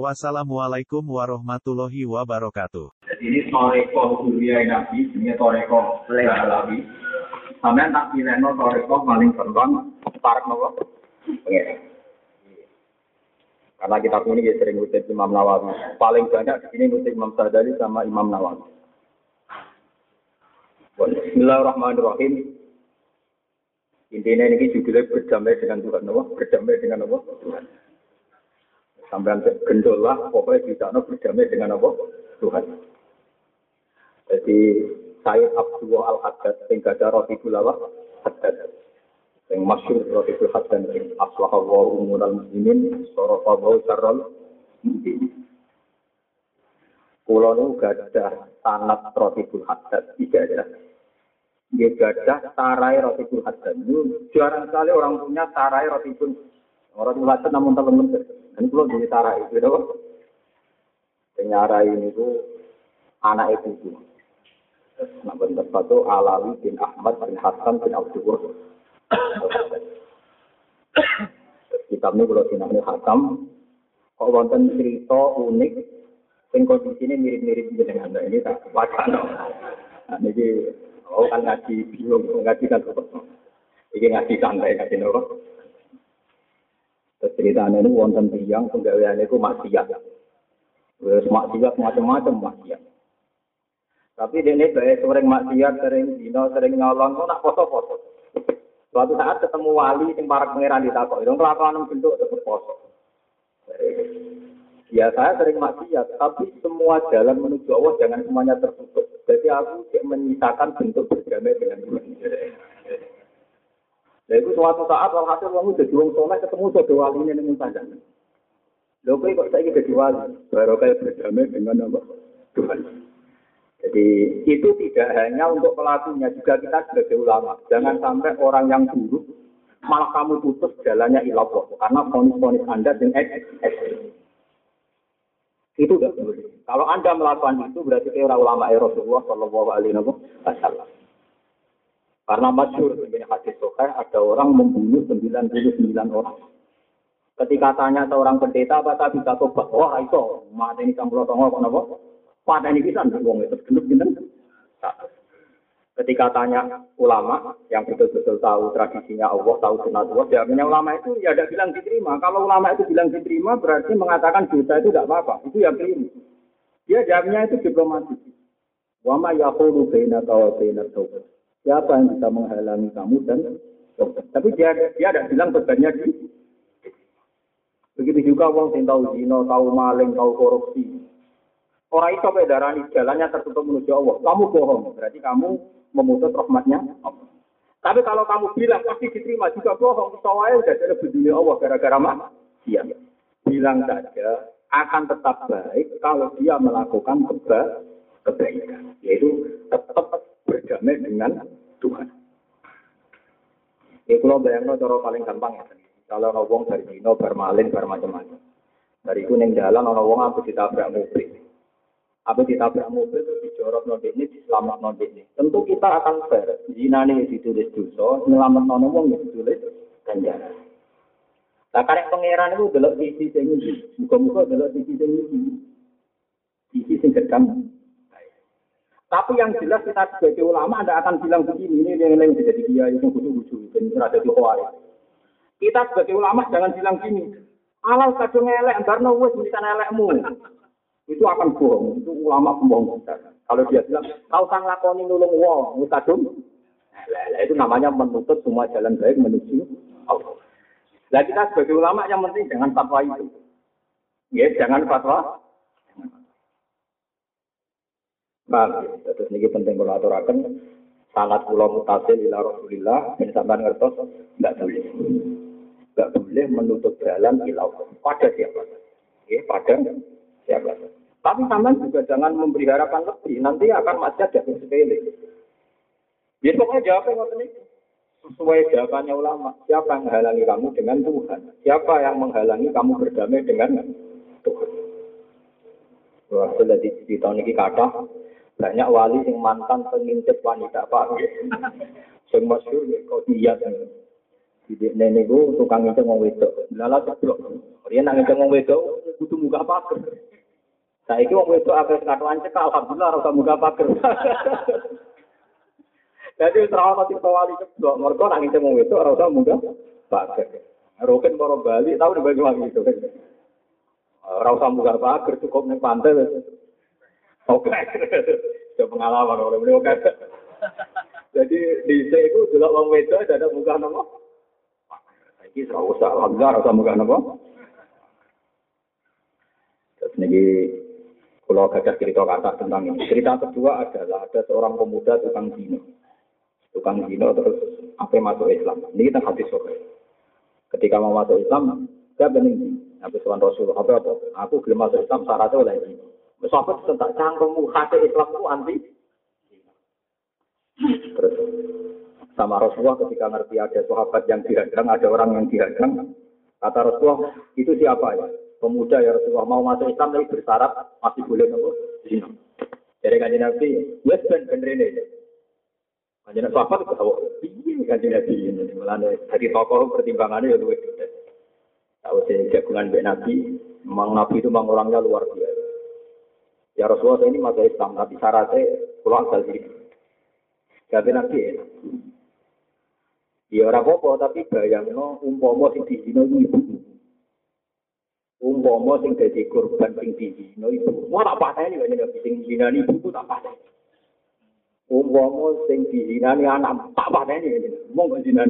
Wassalamualaikum warahmatullahi wabarakatuh. Jadi ini toreko Surya Nabi, ini toreko Alawi. Sampai tak pilih no toreko paling gampang, parek nopo. Karena kita ini sering ngutip Imam Nawawi. Paling banyak di sini ngutip Imam Sadali sama Imam Nawawi. Bismillahirrahmanirrahim. Intinya ini judulnya berdamai dengan Tuhan Allah, berdamai dengan Allah, Tuhan. Sampai gendol lah, pokoknya bisa no berdamai dengan Allah, Tuhan. Jadi saya Abdullah Al-Haddad yang gada roti gulawah Haddad. Yang masyur roti gul Haddad yang aslah Allah umural muslimin sorof Allah syarral muslimin. Kulo nu gada sanat roti Haddad tiga ya. Gada tarai roti Haddad. Jarang sekali orang punya tarai roti. Orang gul Haddad namun teman-teman. Dan kulo jadi tarai itu. Yang nyarai ini tuh anak ibu Nah, bentuk satu Alawi bin Ahmad bin Hasan bin Abdul Kitab ini kalau sinamnya Hakam, kok wonten cerita unik, yang kondisinya mirip-mirip dengan anda ini tak wacana. Nah, ini oh kan ngaji bingung, ngaji kan ini ngaji santai ngaji nopo. Ceritanya ini wonten tiang penggaweannya itu maksiat. Wes maksiat macam-macam maksiat. Tapi dia ini baik sering maksiat, sering dino, sering nyolong, kok nak foto-foto. Suatu saat ketemu wali yang para pangeran ditakok, itu kelakuan bentuk tetap foto. Ya saya sering maksiat, tapi semua jalan menuju Allah jangan semuanya tertutup. Jadi aku menyisakan bentuk berdamai dengan Tuhan. Nah itu suatu saat walhasil kamu jadi wong soleh ketemu jadi wali ini dengan. Lho kok saya jadi wali, baru kayak berdamai dengan apa? Tuhan. Jadi itu tidak hanya untuk pelakunya, juga kita sebagai ulama. Jangan sampai orang yang buruk malah kamu putus jalannya ilallah karena ponis-ponis Anda yang ekstrim. Itu tidak boleh. Kalau Anda melakukan itu berarti orang ulama Rasulullah Shallallahu Alaihi Wasallam. Karena masyur begini hadis sokai ada orang membunuh 99 orang. Ketika tanya seorang pendeta apa tak bisa tobat, wah itu mati ini campur tongo apa pada ini bisa wong itu genep gitu. Ketika tanya ulama yang betul-betul tahu tradisinya Allah, tahu sunat Allah, jawabnya ulama itu ya ada bilang diterima. Kalau ulama itu bilang diterima berarti mengatakan dosa itu tidak apa-apa. Itu yang keliru. Dia jawabnya itu diplomatis. Wama yaqulu baina wa baina taubat. Siapa yang bisa menghalangi kamu dan taubat? Tapi dia dia ada bilang bebannya di Begitu juga wong sing tahu zina, tahu maling, tahu korupsi, Orang itu darah jalannya tertutup menuju Allah. Kamu bohong, berarti kamu memutus rahmatnya. Tapi kalau kamu bilang pasti diterima juga bohong. Soalnya udah ada berdiri Allah gara-gara mah. Iya. Bilang saja akan tetap baik kalau dia melakukan keba kebaikan. Yaitu tetap berdamai dengan Tuhan. Ya kalau bayangno cara paling gampang ya. Kalau ngomong dari dino, bermalin, bermacam-macam. Dari itu neng jalan orang wong ditabrak mobil. Apa ditabrak mobil terus dijorok non ini, diselamat non ini. Tentu kita akan fair. Zina ini ditulis dosa, nyelamat non wong ditulis ganjaran. Nah, karek pangeran itu delok sisi sing. Muga-muga delok sisi sing. Sisi sing gedang. Tapi yang jelas kita sebagai ulama Anda akan bilang begini, ini yang lain jadi dia itu butuh-butuh, dan ada di Kita sebagai ulama jangan bilang gini, alal kadung elek, karena wes bisa elekmu itu akan bohong. Itu ulama pembohong besar. Kalau dia bilang, kau sang lakoni nulung wong, mutadum. Nah, itu namanya menutup semua jalan baik menuju Allah. Nah kita sebagai ulama yang penting jangan fatwa itu. Ya, jangan fatwa. Nah, terus ini penting kalau aturakan sangat pulau mutasil ila Rasulillah dan sampai ngertos nggak boleh nggak boleh menutup jalan ilau pada siapa ya pada siapa tapi sampean juga jangan memberi harapan lebih, nanti akan macet jatuh sepele. Ya pokoknya jawabnya ngoten iki. Sesuai jawabannya ulama, siapa yang menghalangi kamu dengan Tuhan? Siapa yang menghalangi kamu berdamai dengan Tuhan? Wah, sudah di, di tahun ini kata banyak wali yang mantan pengintip wanita pak. Sing masyhur ya dia Jadi nenek gue tukang itu mau wedok. Lala ceblok. Dia nang itu mau wedok, butuh muka pagar. Saya itu mau wedok apa sekatuan cekal. Alhamdulillah rasa muka pagar. Jadi terawat nanti wali ceblok. Mereka nang itu mau wedok rasa muka pagar. Roken baru Bali tahu di bagaimana gitu. Rasa muka pagar cukup nih pantai. Oke. Itu pengalaman oleh beliau kan. Jadi di itu juga wong wedok ada muka nama. Iki ora usah alhamdulillah ora muga napa. Terus niki kalau gajah cerita kata tentang ini. Cerita kedua adalah ada seorang pemuda tukang zino. Tukang zino terus apa masuk Islam. Ini kita hadis sore. Ketika mau masuk Islam, dia bening. Tuhan Rasul, apa apa? Aku belum masuk Islam syaratnya oleh ini. Sahabat tentang cangkemmu hati Islam itu anti. Terus sama Rasulullah ketika ngerti ada sahabat yang dihadang, ada orang yang dihadang. Kata Rasulullah, itu siapa ya? Pemuda ya Rasulullah mau masuk Islam tapi bersyarat masih boleh nopo. Jadi kan Nabi, yes ben rene. Kanjeng sahabat itu tahu, iya kanjeng Nabi ini. Dari tokoh pertimbangannya ya luwes. Tahu saya jagungan Nabi, memang Nabi itu memang orangnya luar biasa. Ya Rasulullah saya ini masuk Islam, tapi syaratnya pulang asal diri. Jadi Nabi enak. Ya ora apa-apa, tapi bayangno umpama sing dizina ibu. Umpama sing dadi korban sing dizina ibu. Mau tak pateni kok nek sing dizina ibu ku tak pateni. Umpama sing dizina anak tak pateni. Mong kok dizina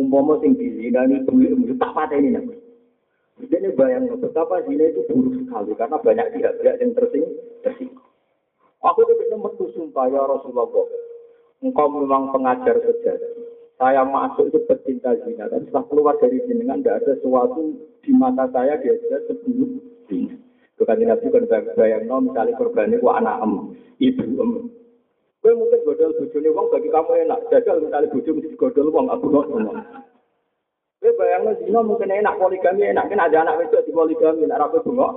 Umpama sing dizina ibu tak pateni nek. Jadi bayang betapa zina itu buruk sekali karena banyak pihak-pihak yang tersing tersinggung. Aku itu metu sumpah ya Rasulullah engkau memang pengajar sejati. Saya masuk itu pecinta zina, dan setelah keluar dari jenengan tidak ada sesuatu di mata saya dia sebelum zina. Bukan Nabi kan bayang no, misalnya korban itu anak em, ibu em. Gue mungkin godol bujuni wong bagi kamu enak. Jajal misalnya buju mesti godol wong, aku nggak ngomong. Gue bayang zina mungkin enak poligami enak kan ada anak itu di poligami, nak rapi bengok.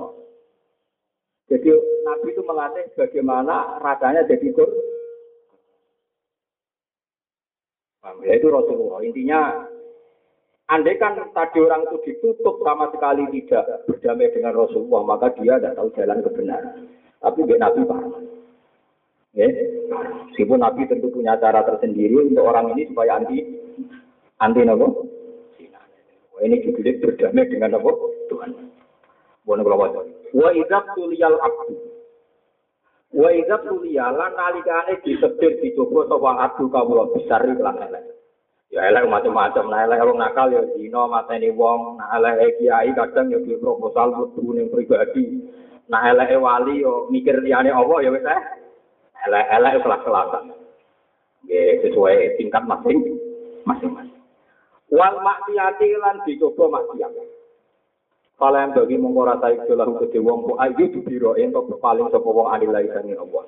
Jadi Nabi itu melatih bagaimana rasanya jadi korban Ya itu Rasulullah. Intinya, andai kan tadi orang itu ditutup sama sekali tidak berdamai dengan Rasulullah, maka dia tidak tahu jalan kebenaran. Tapi biar Nabi paham. Ya, meskipun Nabi tentu punya cara tersendiri untuk orang ini supaya anti anti nopo. Ini juga berdamai dengan nopo Tuhan. Bukan kalau Wa idab tuliyal abdu Wa idza tuliya lan nalikane disedir dicoba sapa adu kawula besar lan elek. Ya elek macam-macam, nah elek wong nakal ya dina mateni wong, nah elek kiai kadang ya proposal mlebu ning pribadi. Nah elek wali yo mikir liyane apa ya wis eh. Elek-elek kelas-kelasan. Nggih sesuai tingkat masing masing-masing. Wal maksiati lan dicoba maksiat. Kalau yang bagi taik jolahu kede wong ku ayu dibiro ento berpaling sapa wong alilai sangi Allah.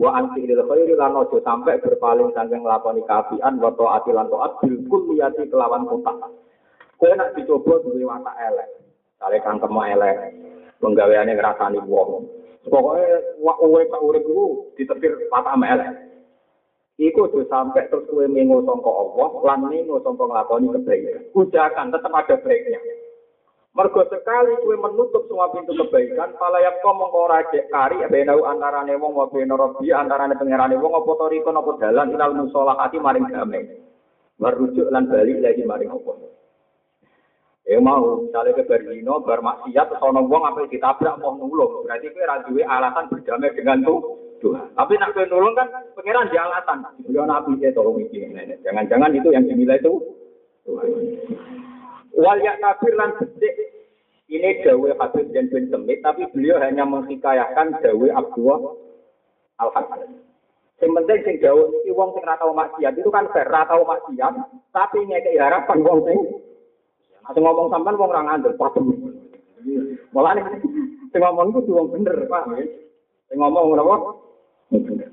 Wa anti lil khairi lan ojo sampai berpaling saking nglakoni kaapian wa taati lan taat bil kulliyati kelawan kotak. Kowe nak dicoba duwe watak elek. Kale kangkem elek. Penggaweane ngrasani wong. Pokoke wak pak urip iku ditetir watak elek. Iku tuh sampai terus kowe mengo sangka Allah lan mengo sangka nglakoni kebaikan. Ujakan tetap ada baiknya. Mergo sekali kue menutup semua pintu kebaikan, palayak kau mengkora cek kari, benau antarane wong, wa beno robi, antarane pengerane wong, apa toriko, apa dalan, inal musolah hati maring damai. Merujuk lan balik lagi maring apa. Ya mau, misalnya ke Berdino, bermaksiat, sono wong, apa ditabrak, mau nulung. Berarti kue rajuwe alasan berdamai dengan tuh. Tuhan. Tapi nak kue nulung kan, pengiran di alasan. Beliau nabi, saya tolong ini. Jangan-jangan itu yang dinilai itu. Wal ya kafir lan becik. Ini dawe Habib dan bin Semit, tapi beliau hanya menghikayahkan dawe Abdullah al hasan Yang penting sing dawe iki wong sing ora tau maksiat itu kan ber ora tau maksiat, tapi ngekeki harapan wong sing Nah, ngomong sampean wong ora ngandel padha. Mulane sing ngomong itu wong bener, Pak. Sing ngomong apa? Bener.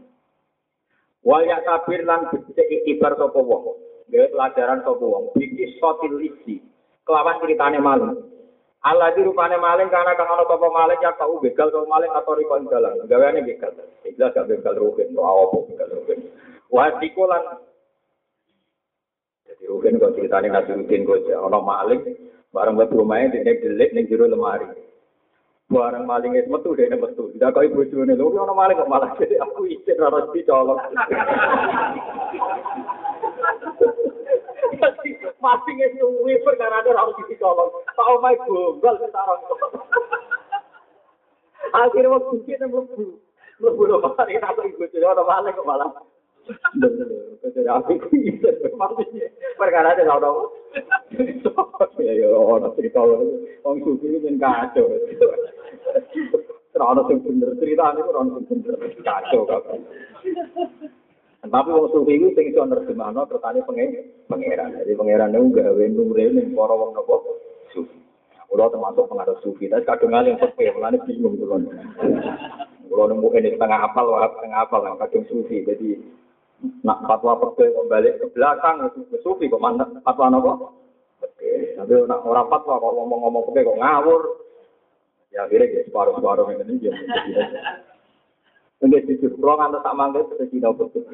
Wal ya tabir lan becik ibar sapa wong. Gawe pelajaran sapa wong. Biki sotil isi. Kelawan ceritane maling. Allah di rupane maling karena kang ana maling ya kau begal kau maling atau riko ing dalan. Gaweane begal. Ikhlas gak begal rugen to apa begal rugen. Wa dikolan Jadi rugen kok ceritane nasi rugen kok ana maling bareng buat rumahnya di delik ning jero lemari. Barang maling es metu dene metu. Tidak kau ibu jone lho ono maling kok malah jadi aku izin ora mesti colok. Masing es suwi perkara ada harus dicolok. Tak omai gombal sekarang. Akhirnya waktu kita mlebu. Mlebu lho mari aku ibu jone ono maling kok malah. Jadi aku izin perkara ada ono. Ya ya ono cerita wong suci ini kacau. Ora sing bener ceritane ora ono bener. Kacau kabeh. Tapi wong sufi iku sing iso nerjemahno kertane pangeran. Jadi pangeran niku gawe nure ning para wong napa sufi. Kulo termasuk pengaruh sufi, tapi kadang yang sepi, mulane bingung kulo. Kulo nemu ini setengah apal, setengah apal, kadang sufi. Jadi nak fatwa pergi kembali ke belakang itu sufi kok mana fatwa nopo? Tapi nak orang fatwa kok ngomong-ngomong pergi kok ngawur, Ya akhirnya ya separuh-separuh yang ini ya. Enggak jujur, ngantar tak manggil ke Cina betul.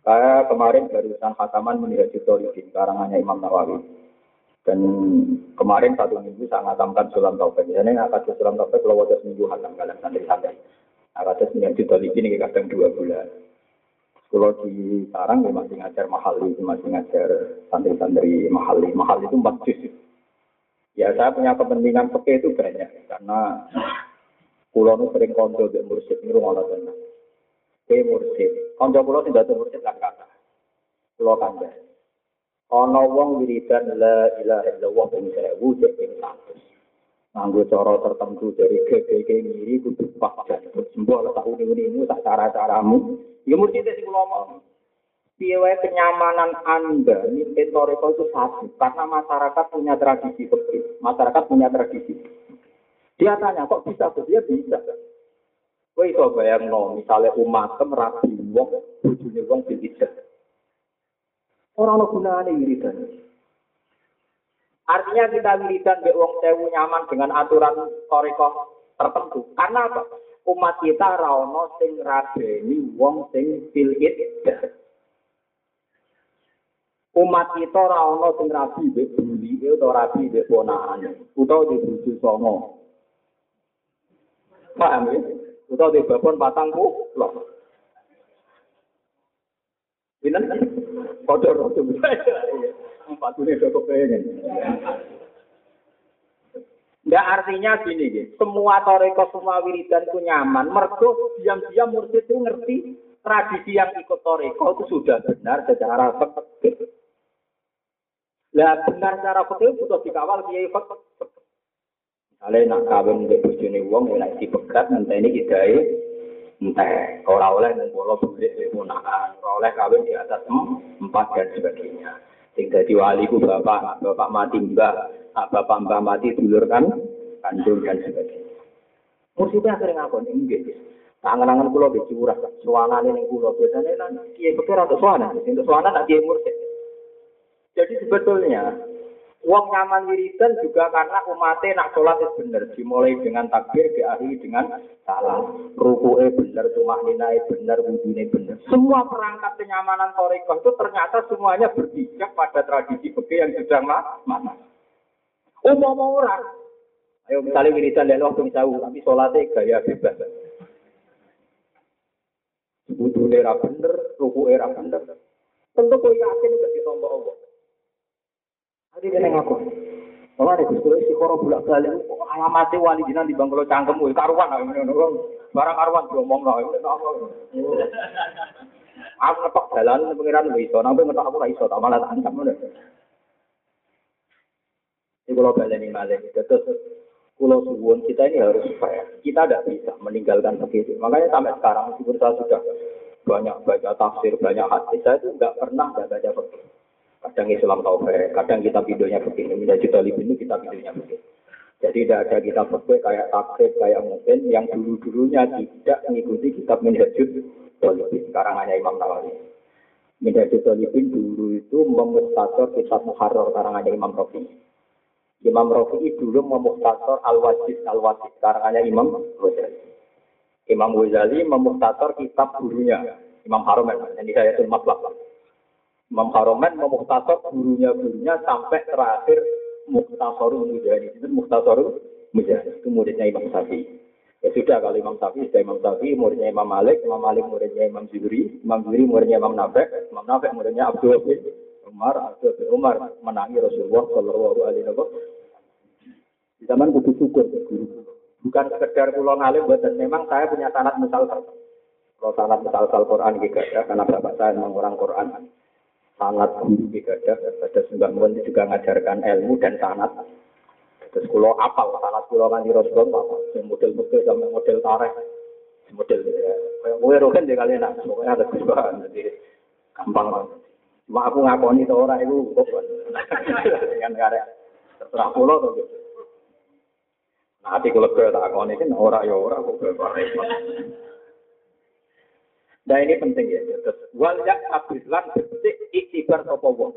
Kayak kemarin barusan khataman melihat Jitolidin, karangannya Imam Nawawi. Dan kemarin satu minggu saya ngatamkan sulam taufik. Jadi akan sulam taufik kalau wajah seminggu hatam kalian santri-santri. Akan melihat Jitolidin ini kadang dua bulan. Kalau di sarang ya masih ngajar mahal, masih ngajar santri-santri mahal. Mahal itu empat. Ya saya punya kepentingan peke itu banyak karena pulau itu sering konco di mursid ini rumah Allah Ke mursid, konco pulau tidak ada mursid kan kata. Pulau kanda. Ono wong wiridan la ilaha illallah sewu cek ping satu. Nganggo cara tertentu dari GGG ngiri kudu pas sembuh letak uni-unimu tak cara-caramu. Ya mursid itu ngomong. piye kenyamanan Anda mimpin toreko itu satu karena masyarakat punya tradisi begitu. Masyarakat punya tradisi. Dia tanya kok bisa dia bisa. Kowe iso bayangno misalnya umat rapi wong bojone wong diijat. Ora ono gunane wiridan. Artinya kita wiridan mbek wong sewu nyaman dengan aturan toreko tertentu. Karena apa? Umat kita ra ono sing rabeni wong sing fil umat kita ana sing rabi mbek buli utawa rabi mbek ponakane utawa di bojo songo. Paham ya? Utawa di babon patangku lho Pinten? Kodor ini udah kepengen. Nggak artinya gini, gitu. semua toreko, semua wiridan itu nyaman. Mergo diam-diam mursid itu ngerti tradisi yang ikut toreko itu sudah benar secara fakir. Lah benar cara fikih butuh dikawal kiai fikih. Misalnya nak kawin mbek bojone wong ya nek dipegat ngenteni kidae entek. Ora oleh ngumpul bulik ponakan, ora oleh kawin di atas empat dan sebagainya. Sing dadi wali ku bapak, bapak mati mbah, bapak mbah mati dulur kan kandung dan sebagainya. Mursida sering ngakon inggih. Tangan-tangan kula di curah, suwanane ning kula biasane nang kiai pikir atau suwana, sing suwana nak kiai. Jadi sebetulnya Uang nyaman wiridan juga karena umatnya nak sholat itu benar. Dimulai dengan takbir, diakhiri dengan salam. Ruku'e benar, cuma ninae benar, wudhunya benar. Semua perangkat kenyamanan torikoh itu ternyata semuanya berpijak pada tradisi begitu yang sudah mana. Umum orang. Ayo misalnya wiridan dan waktu misalnya, tapi sholatnya gaya bebas. Wudhunya era benar, ruku'e era benar. Tentu kau yakin udah ditombok Allah. Tadi dia ngaku. Kalau ada gusto si koro bulak balik, alamatnya wali jinan di bangkulo cangkem, wih karuan lah, barang karuan diomong lah, Aku ngetok jalan, pengiran lu iso, nampak ngetok aku iso, tak malah tak ancam lu. Ini kalau ini malah, terus Pulau Suwon kita ini harus fair. Kita tidak bisa meninggalkan begitu. Makanya sampai sekarang meskipun saya sudah banyak baca tafsir, banyak hadis, saya itu nggak pernah nggak baca begitu. Kadang Islam taufik, kadang kita videonya begini, menjadi talib ini kita videonya begini. Jadi tidak ada kitab fikih kayak takrib, kayak mungkin yang dulu-dulunya tidak mengikuti kitab minhajud Solibin, sekarang hanya Imam Nawawi. Minhajul Solibin dulu itu memuktasor kitab Muharrar karangannya Imam Rafi. Imam Rafi dulu memuktasor Al-Wajid Al-Wajid karangannya Imam Ghazali. Imam Ghazali memuktasor kitab gurunya Imam Haromen. Ini saya itu matlab. Imam Haromen memuktasor gurunya gurunya sampai terakhir Muktasorul Mujahid. Itu Muktasorul Mujahid. Itu muridnya Imam Syafi'i. Ya sudah kalau Imam Syafi'i sudah Imam Syafi'i, muridnya Imam Malik, Imam Malik muridnya Imam Zuhri, Imam Zuhri muridnya Imam Nafek, Imam Nafek muridnya Abdul bin Umar, Abdul bin Umar menangi Rasulullah Shallallahu Alaihi Wasallam. Di zaman kudu syukur Bukan sekedar pulau ngalim buatan memang saya punya sanat misal kalau sanat misal Quran juga ya, karena bapak saya memang Quran sanat guru juga ada, ada sembah juga ngajarkan ilmu dan sanat Terus kulo apal salah kulo kan di Rasulullah apa? model-model sampai model tareh, model ya. Gue roken deh kalian nak, pokoknya ada perubahan jadi gampang banget. Cuma aku ngakoni itu orang itu kok kan karek terserah kulo tuh gitu. Kulo gue tak ngakoni kan orang ya orang kok gue Nah ini penting ya. Terus wal yak abislan betik iktibar sopo wong.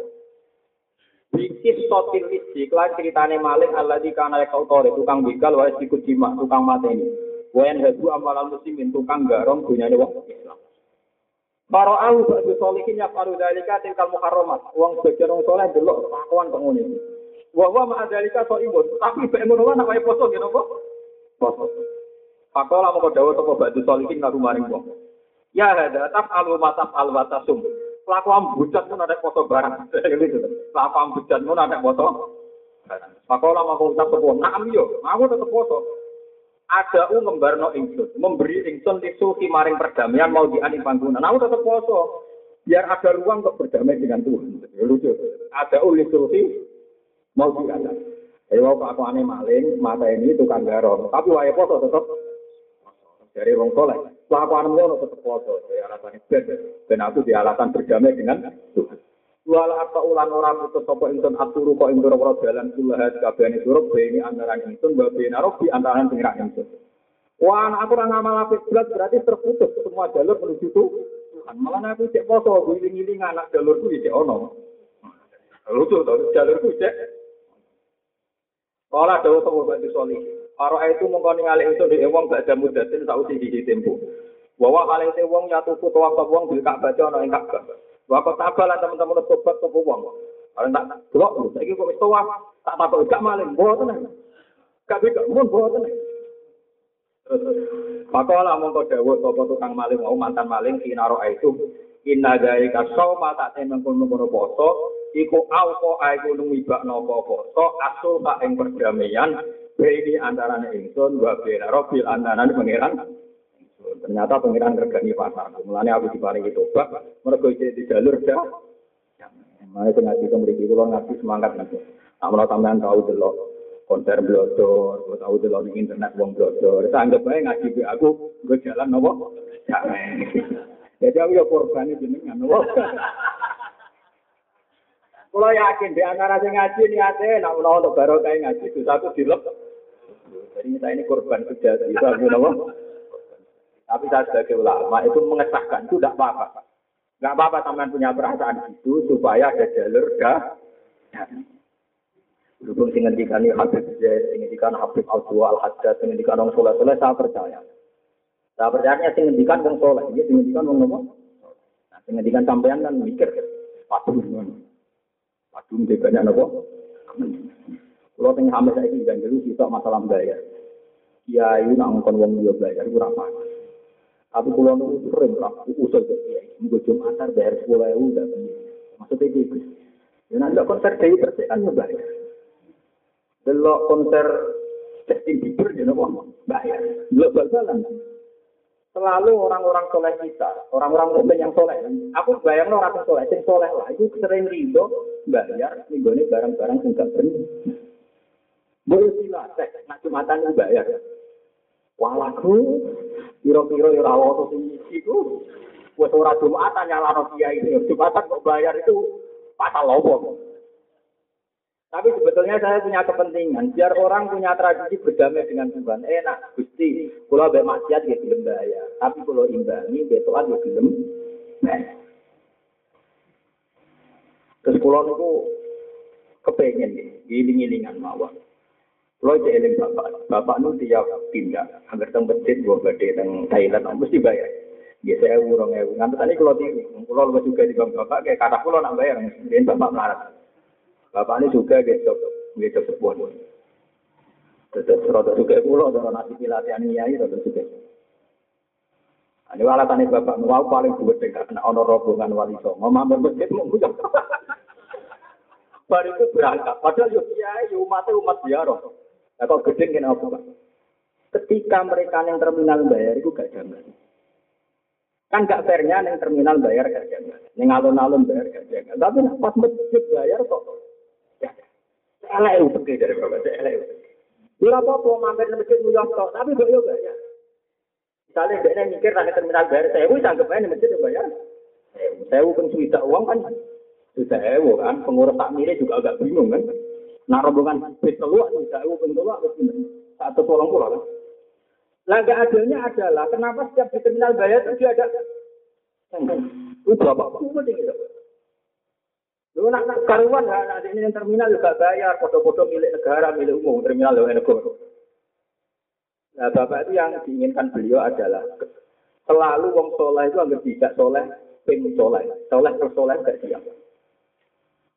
Bikis sotil isi, kelan ceritane maling Allah di kana kautore, tukang begal, wa sikut jima, tukang mateni. Wayan hebu amalan muslimin, tukang garong, dunyane wong Islam. Para au ba'du solikin ya faru dalika tilkal muharramat. Wong sebagian wong soleh delok kelakuan kok ngene. Wa ma dalika so imun, tapi bae ngono wae nek poso ngene apa? Poso. Pakola moko dawuh sapa ba'du solikin ngaru maring wong. Ya hada taf alu mataf al watasum kelakuan bujat pun ada foto barang. Kelakuan bujat pun ada foto barang. Pakola mau ucap sepuh, naam yo, aku tetap foto. Ada u ngembarno ingsun, memberi ingsun disuki maring perdamaian mau diani panggungan. Aku tetap foto. Biar ada ruang untuk berdamai dengan Tuhan. Lucu. Ada u disuki mau diani. Jadi waktu aku aneh maling, mata ini tukang garong. Tapi wae foto tetap dari wong soleh. Kelakuan ngono tetep poso, saya alasan ben ben aku di alasan berdamai dengan Tuhan. Wala apa ulan ora putus sapa ingsun aturu kok ing ora dalan kulahat kabehane surup beni antara ingsun wa beni robi antara pengiran ingsun. Wah, aku ora ngamal apik berarti terputus semua jalur menuju Tuhan. Malah aku cek poso, ngiling-ngiling anak jalurku iki ono. Lucu to, jalurku cek. Kala dawuh sapa Mbak Solih. Para itu mengkoni ngalih itu di wong gak ada mudatin sausi di Bahwa kali itu wong ya tuku tua wong bil Ka'bah ana ing Ka'bah. Wa kok tabalan teman-teman tobat tuku wong. Kalau tak delok saiki kok wis tuwa tak takok gak maling mboten. Gak bisa mun mboten. Pakola mongko dawuh sapa tukang maling mau mantan maling kinaro itu inna dalika sawma tak temen kono poso iku auko aiku numibak nopo poso asul tak ing perdamaian ini antara ingsun wa bena robil antara pangeran Ternyata pangeran regani pasar. Mulanya aku diparingi tobat, mereka di jalur dah. Mana itu ngaji mereka itu ngaji semangat nanti. Namun sampean tahu delok konser blodor, gue tahu delok di internet wong blodor. Saya anggap aja ngaji be aku, gue jalan nopo. Jadi aku ya korban jenengan nopo. Kalau yakin di antara sing ngaji niate, nak menawa untuk barokah ngaji, itu satu dilep. Jadi kita ini korban aku nopo. Tapi saya sebagai ulama itu mengesahkan itu tidak apa-apa. Tidak apa-apa teman punya perasaan itu supaya ada jalur dah. Berhubung sing ngendikan Habib Zaid, sing ngendikan Habib Abdul Al Haddad, sing ngendikan Wong Soleh Soleh, saya percaya. Saya percaya sing ngendikan Wong Soleh, ini sing ngendikan Wong Nopo. Nah, sing ngendikan sampean kan mikir, padum Padum dia banyak nopo. Kalau tengah hamil saya ini dulu bisa masalah bayar. Kiai nak ngomong wong dia bayar apa. Tapi pulau itu sering lah, usul ke kiai. Minggu Jumatan bayar sepuluh ribu udah Maksudnya gitu. Ya nanti konser Dewi Persik kan bayar. Delok konser Justin Bieber ya nopo bayar. Delok bal-balan. Selalu orang-orang soleh kita, orang-orang mukmin yang soleh. Aku bayar no orang soleh, sing soleh lah. Itu sering rido bayar, ini barang-barang sing gak bener. Boleh sila, nak Jumatan bayar. Walaku, piro-piro ya ora ono sing iku. Wes ora Jumatan nyalano kiai itu. Jumatan kok bayar itu pasal lopo. Tapi sebetulnya saya punya kepentingan biar orang punya tradisi berdamai dengan Tuhan. Enak, Gusti. Kalau be maksiat ya belum bayar. Tapi kalau imbangi betoan ya belum. Terus kalau niku kepengen giling-gilingan mawon. Kalau eling bapak, bapak nu tiap pindah, hampir teng masjid gua gede teng Thailand, mesti bayar. Ya saya urung ya, ngantuk tadi kalau di, kalau lu juga di bapak, kayak kata kalau nak bayar, kemudian bapak marah. Bapak ini juga gitu, gitu sebuah. Tetap rada juga pulau, ada nasi pilatihan nyai, rada juga. Ini alasannya bapak mau paling buat dekat, kena honor rombongan wali songo, mampir masjid mau buka. Baru itu berangkat, padahal kiai, umatnya umat biaro. Nah kok gede kena apa pak? Ketika mereka yang terminal bayar itu gak jaman. Kan gak fairnya yang terminal bayar gak jaman. Yang alun-alun bayar gak jaman. Tapi pas masjid bayar kok elek itu pergi dari bapak elek itu. Apa mampir di masjid mulia tok, tapi kok yo banyak. Misalnya dia mikir nanti terminal bayar saya, wis anggap aja masjid bayar. Saya pun sudah uang kan, sudah ewo kan, pengurus tak milih juga agak bingung kan. Nah rombongan bis keluar, sudah ewo pun keluar, satu tolong pulau kan. Laga adilnya adalah kenapa setiap di terminal bayar itu ada itu berapa? Itu gitu. Lu nak nak karuan ya, nak ini yang terminal juga bayar, foto-foto milik negara, milik umum, terminal oleh negara. Nah, bapak itu yang diinginkan beliau adalah selalu wong soleh itu agar tidak soleh, ping soleh, soleh terus soleh gak siap.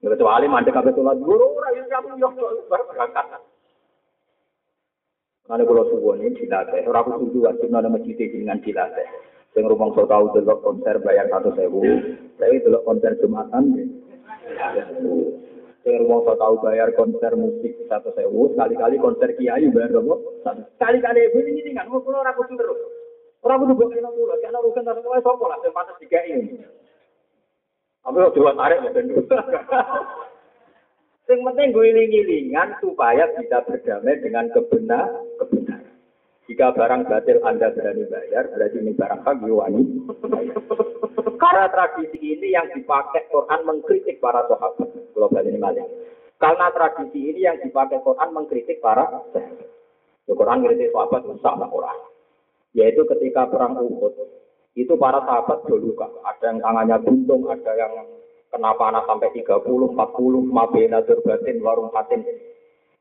Kecuali mandek kabeh sholat guru, ora yang kamu yo berangkat. Karena kalau subuh ini dilatih, orang aku setuju wajib nana masjid dengan dilatih. Yang rumah so tahu delok konser bayar satu sewu, saya delok konser jumatan, Sing wong tahu bayar konser musik satu sewu, sekali-kali konser kiai bayar berapa? Sekali-kali ibu ini kan, mau orang kudu terus. Orang kudu buat kena mulu, karena urusan terus wae sopo lah, yang pantas tiga ini. Tapi kok dua tarik ya ben Sing penting gue iling-ilingan supaya bisa berdamai dengan kebenar kebenaran. Jika barang batil Anda berani bayar, berarti ini barang hak wani. Karena tradisi ini yang dipakai Quran mengkritik para sahabat. Global ini malah. Karena tradisi ini yang dipakai Quran mengkritik para sahabat. Ya, Quran mengkritik sahabat sama Quran. Yaitu ketika perang Uhud, itu para sahabat dulu Ada yang tangannya buntung, ada yang kena panas sampai 30, 40, mabena batin, warung patin.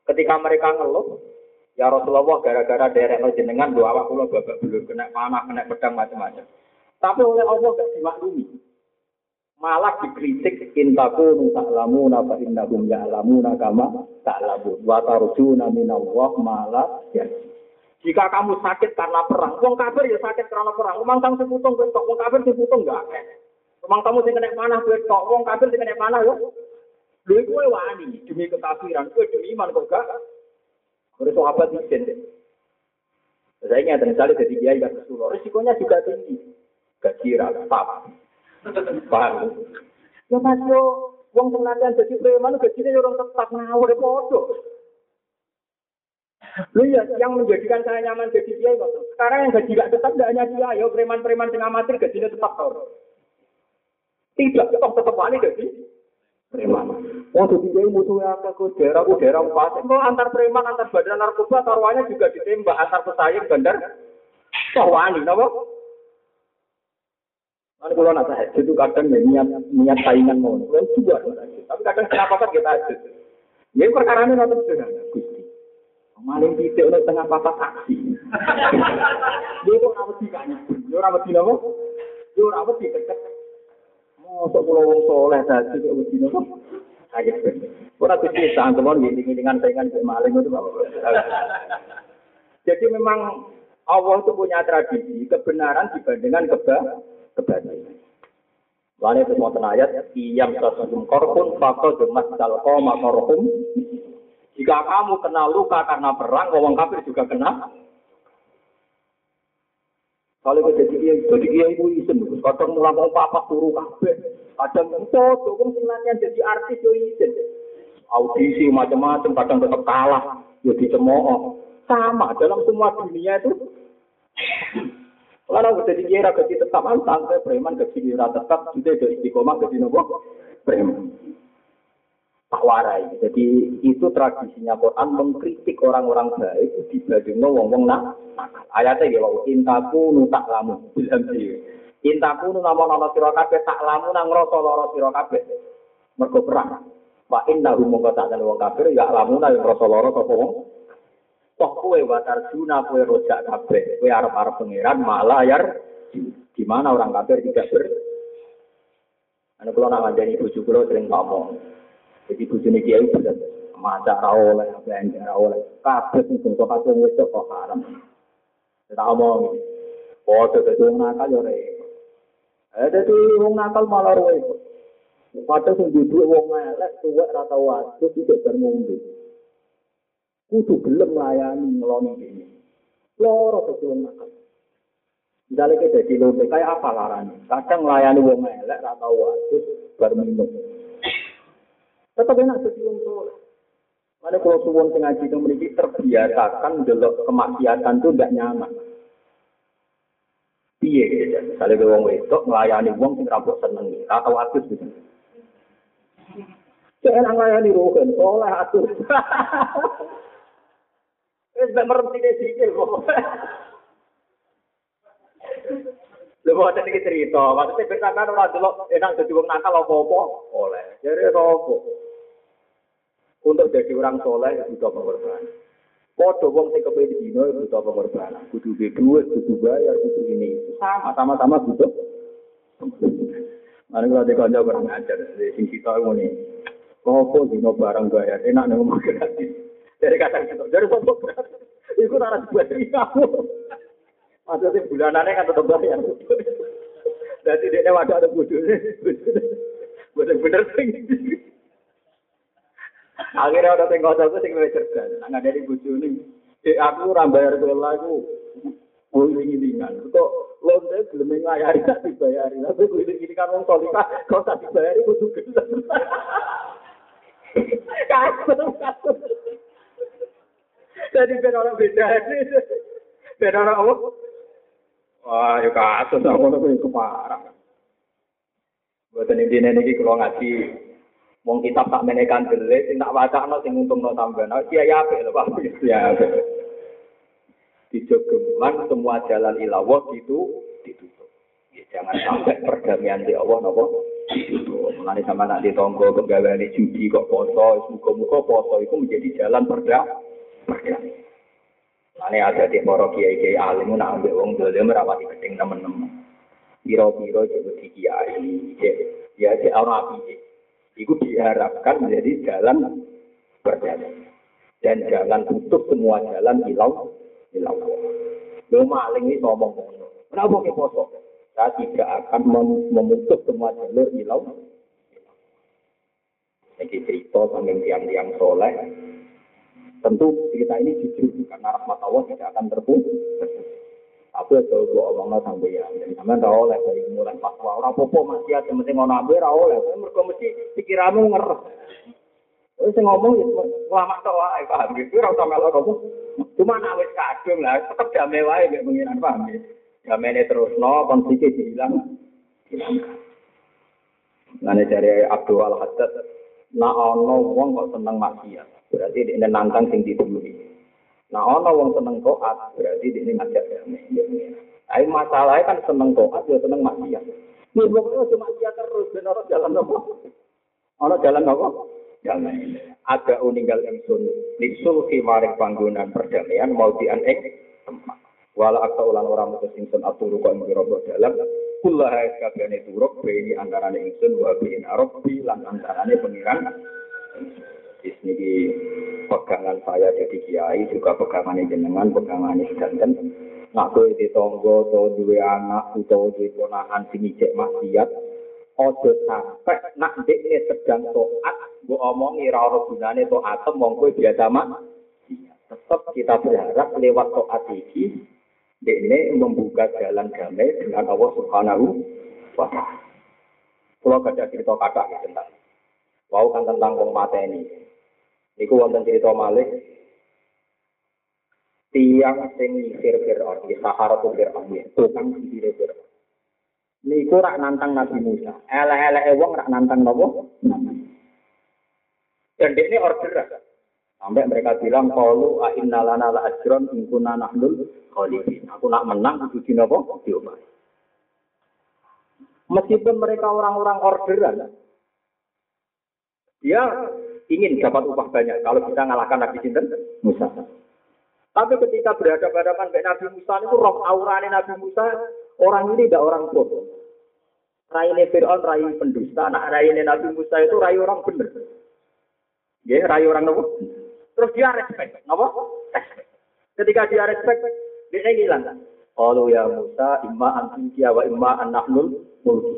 Ketika mereka ngeluh, ya Rasulullah gara-gara no jenengan dua awak kula babak belur kena panah, kena pedang macam-macam. Tapi oleh Allah gak dimaklumi. Malah dikritik intaku ta'lamu fa innahum ya'lamuna kama ta'lamun wa tarjuna minallah malah ya. Jika kamu sakit karena perang, wong kafir ya sakit karena perang. Umang kamu seputung bentok, wong kafir seputung enggak. Umang kamu sing kena panah bentok, wong kafir sing kena panah yo. Lha iku wani demi kekafiran, kowe demi iman kok gak. Terus sahabat izin. Saya ingat misalnya jadi kiai gak kesulo, risikonya juga tinggi gaji ratap. Paham? Ya mas yo, wong sing latihan jadi preman gajinya orang tetap ngawur ya podo. Lu ya, yang menjadikan saya nyaman jadi dia itu. Sekarang yang gaji gak tetap tidak hanya dia, ya preman-preman yang amatir gajinya tetap tau. Tidak, tetap tetap wali gaji preman. Wong jadi dia musuh ya ke daerah, ke daerah empat. Itu antar preman, antar badan narkoba, taruhannya juga ditembak antar pesaing bandar. Toh wali, nopo? Kalau kalau nak tahajud itu kadang ya niat niat saingan mau, kalau juga tapi kadang kenapa kan kita tahajud. Ya perkara ini nanti sudah. Maling tidak oleh tengah apa taksi. Dia itu apa sih kayaknya? Dia apa sih nopo? Dia apa sih kecek? Mau sok pulau wong soleh tadi kok begini nopo? Kaget. Ora gusti sang kemon gini dengan saingan maling itu? Jadi memang Allah itu punya tradisi kebenaran dibandingkan keba kebatilan. Lalu itu mau ayat, iyam sasum korpun, fakol demas dalko makorhum. Jika kamu kena luka karena perang, orang kafir juga kena. Kalau kita jadi kiai, jadi kiai itu izin, kadang mulai mau papa turu kafe, kadang foto, kan sebenarnya jadi artis itu izin. Audisi macam-macam, kadang tetap kalah, ya dicemooh. Sama dalam semua dunia itu karena udah di kira gaji tetap antang, preman kira tetap, sudah dari istiqomah gaji nopo preman. Tak warai. Jadi itu tradisinya Quran mengkritik orang-orang baik dibandingno wong-wong nak. Ayatnya ya wau intaku nu tak lamu. Sih. Intaku nu nama-nama sira kabeh tak lamu nang ngrasa lara sira kabeh. Mergo perang. Wa inna tak wong kafir ya lamu nang ngrasa lara sapa wong. Toh kowe watar juna kowe rojak kabeh. Kowe arep-arep pangeran malah yar di mana orang kafir tidak ber Anu kalau nak ngajari bojo kula sering ngomong. Jadi bojone kiai bener. Maca ra oleh, belanja ra oleh. Kabeh sing bangsa kabeh wis kok haram. Tak omong. Foto dadi wong nakal yo repot. Eh dadi wong nakal malah repot. Padahal sing duduk wong elek tuwek ra tau wadus iki bar ngombe. Kudu gelem nglayani ngeloni dene. Loro dadi wong nakal. Misalnya kita jadi lombe, kayak apa laranya? Kadang melayani wong elek, tak tahu wadus, bar minum. Tetap enak wong soleh. Mana kalau suwon sing ngaji itu memiliki terbiasakan delok kemaksiatan itu tidak nyaman. Piye gitu. Misalnya ke wong wedok melayani wong sing rambut seneng, tak tahu wadus gitu. Saya enak melayani rohen, soleh atur. Wis mbek merem sikil kok. Lha kok iki cerita, maksudnya ben sampean ora delok enak dadi wong nakal apa-apa oleh. Jadi apa? Untuk jadi orang soleh butuh pengorbanan. Podo wong sing kepengin dino butuh pengorbanan. Kudu duwe duit, kudu bayar, kudu ini. Sama sama-sama butuh. Mari kalau ada kanca kurang ajar, sing kita ngene. Kok dino barang bayar, enak nih ngomong gratis. Dari kata gitu, dari sopok gratis. Iku ora dibayar kamu. Maksudnya bulanannya kan tetap bayar. Jadi dia wadah ada bodoh. Bener-bener tinggi. Akhirnya ada yang kocok sing lebih cerdas. Nggak dari ini. Eh aku rambayar ke lagu. Oh ini ringan. Kok lonte belum ngayari tak dibayari. Tapi gue ini kan orang solika. Kau tak dibayari butuh gede. Kasut, kasut. Jadi ben orang beda. Ben orang apa? Wah, ya kasus aku tuh itu parah. Buatan ini ini kalau ngaji, wong kitab tak menekan jelek, sing tak baca no, sing untung no tambahan, oh iya ya apa, pak, ya apa. Di jogeman semua jalan ilawah itu ditutup. Ya, jangan sampai perdamaian di Allah nopo ditutup. Mengenai sama nanti tonggo pegawai judi kok poso, muka-muka poso itu menjadi jalan perda perdamaian. Ane ada di para kiai kiai alim nak ambil wong dolim merawati keting temen-temen. Piro-piro jadi kiai, ya di orang api. Itu diharapkan menjadi jalan berjalan dan jalan tutup semua jalan hilau hilau. Lo maling ini ngomong Kenapa ke poso? Saya tidak akan memutus semua jalur hilau. Ini cerita sambil tiang-tiang soleh, Tentu cerita ini jujur karena rahmat Allah tidak akan terputus. Aku itu gua omongnya sampai ya, sampai tahu oleh dari mulai fatwa orang popo masih ada mesti ngono ambil tahu oleh, mereka mesti pikiranmu ngeres. Terus ngomong ya lama tau wae paham gitu, ora usah melok kamu. Cuma nak wis kadung lah, tetep damai wae mek pengiran paham ya. Damai terus no, konfliknya dihilang. Hilangkan. Nah, dari Abdul Al Haddad, nah ono wong kok seneng maksiat. Berarti ini nantang sing didului. Nah, ono wong seneng toat, berarti ini ngajak damai. Tapi masalahnya kan seneng toat, ya seneng maksiat. Ini pokoknya cuma maksiat terus, dan orang jalan apa? Orang jalan apa? Jalan ini. Ada uninggal ingsun, nisul maring panggungan perdamaian, mau dian ing tempat. Akta ulang orang mutus ingsun aturu kok ing robo dalam, kullaha kabehane turuk beni antarane ingsun wa bin arabi lan antarane pengiran ini pegangan saya jadi kiai juga pegangan jenengan pegangan sedanten nak kowe di tonggo atau dua anak atau di ponakan sing cek maksiat ojo sampai nak dekne sedang toat bu omong ira ora gunane toat mong kowe biasa mak tetap kita berharap lewat toat iki dekne membuka jalan damai dengan Allah Subhanahu wa taala. Kalau ada cerita kata tentang, wow kan tentang wong mateni. Iku wonten cerita Malik tiang sing nyisir Fir'aun, di Sahara tu Fir'aun, ya, tukang sisir Fir'aun. Niku rak nantang Nabi Musa. Elek-elek wong rak nantang napa? Dan ini orderan. Sampai mereka bilang kalau inna lana la ajron in kunna khalifin. Aku nak menang kudu dinapa? Diomahi. Meskipun mereka orang-orang orderan, dia ingin dapat upah banyak kalau kita ngalahkan Nabi Sinten Musa. Tapi ketika berhadapan-hadapan dengan Nabi Musa itu roh aurane Nabi Musa, orang ini tidak orang bodoh. Raine Fir'aun rai pendusta, nah raine Nabi Musa itu rai orang bener. Ya, rai orang nopo? Terus dia respect, nopo? Respect. Ketika dia respect, dia hilang. Kalau ya Musa, imma antikia wa imma an-nahnul mulki.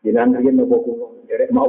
Jangan dia nopo kuno. Derek mau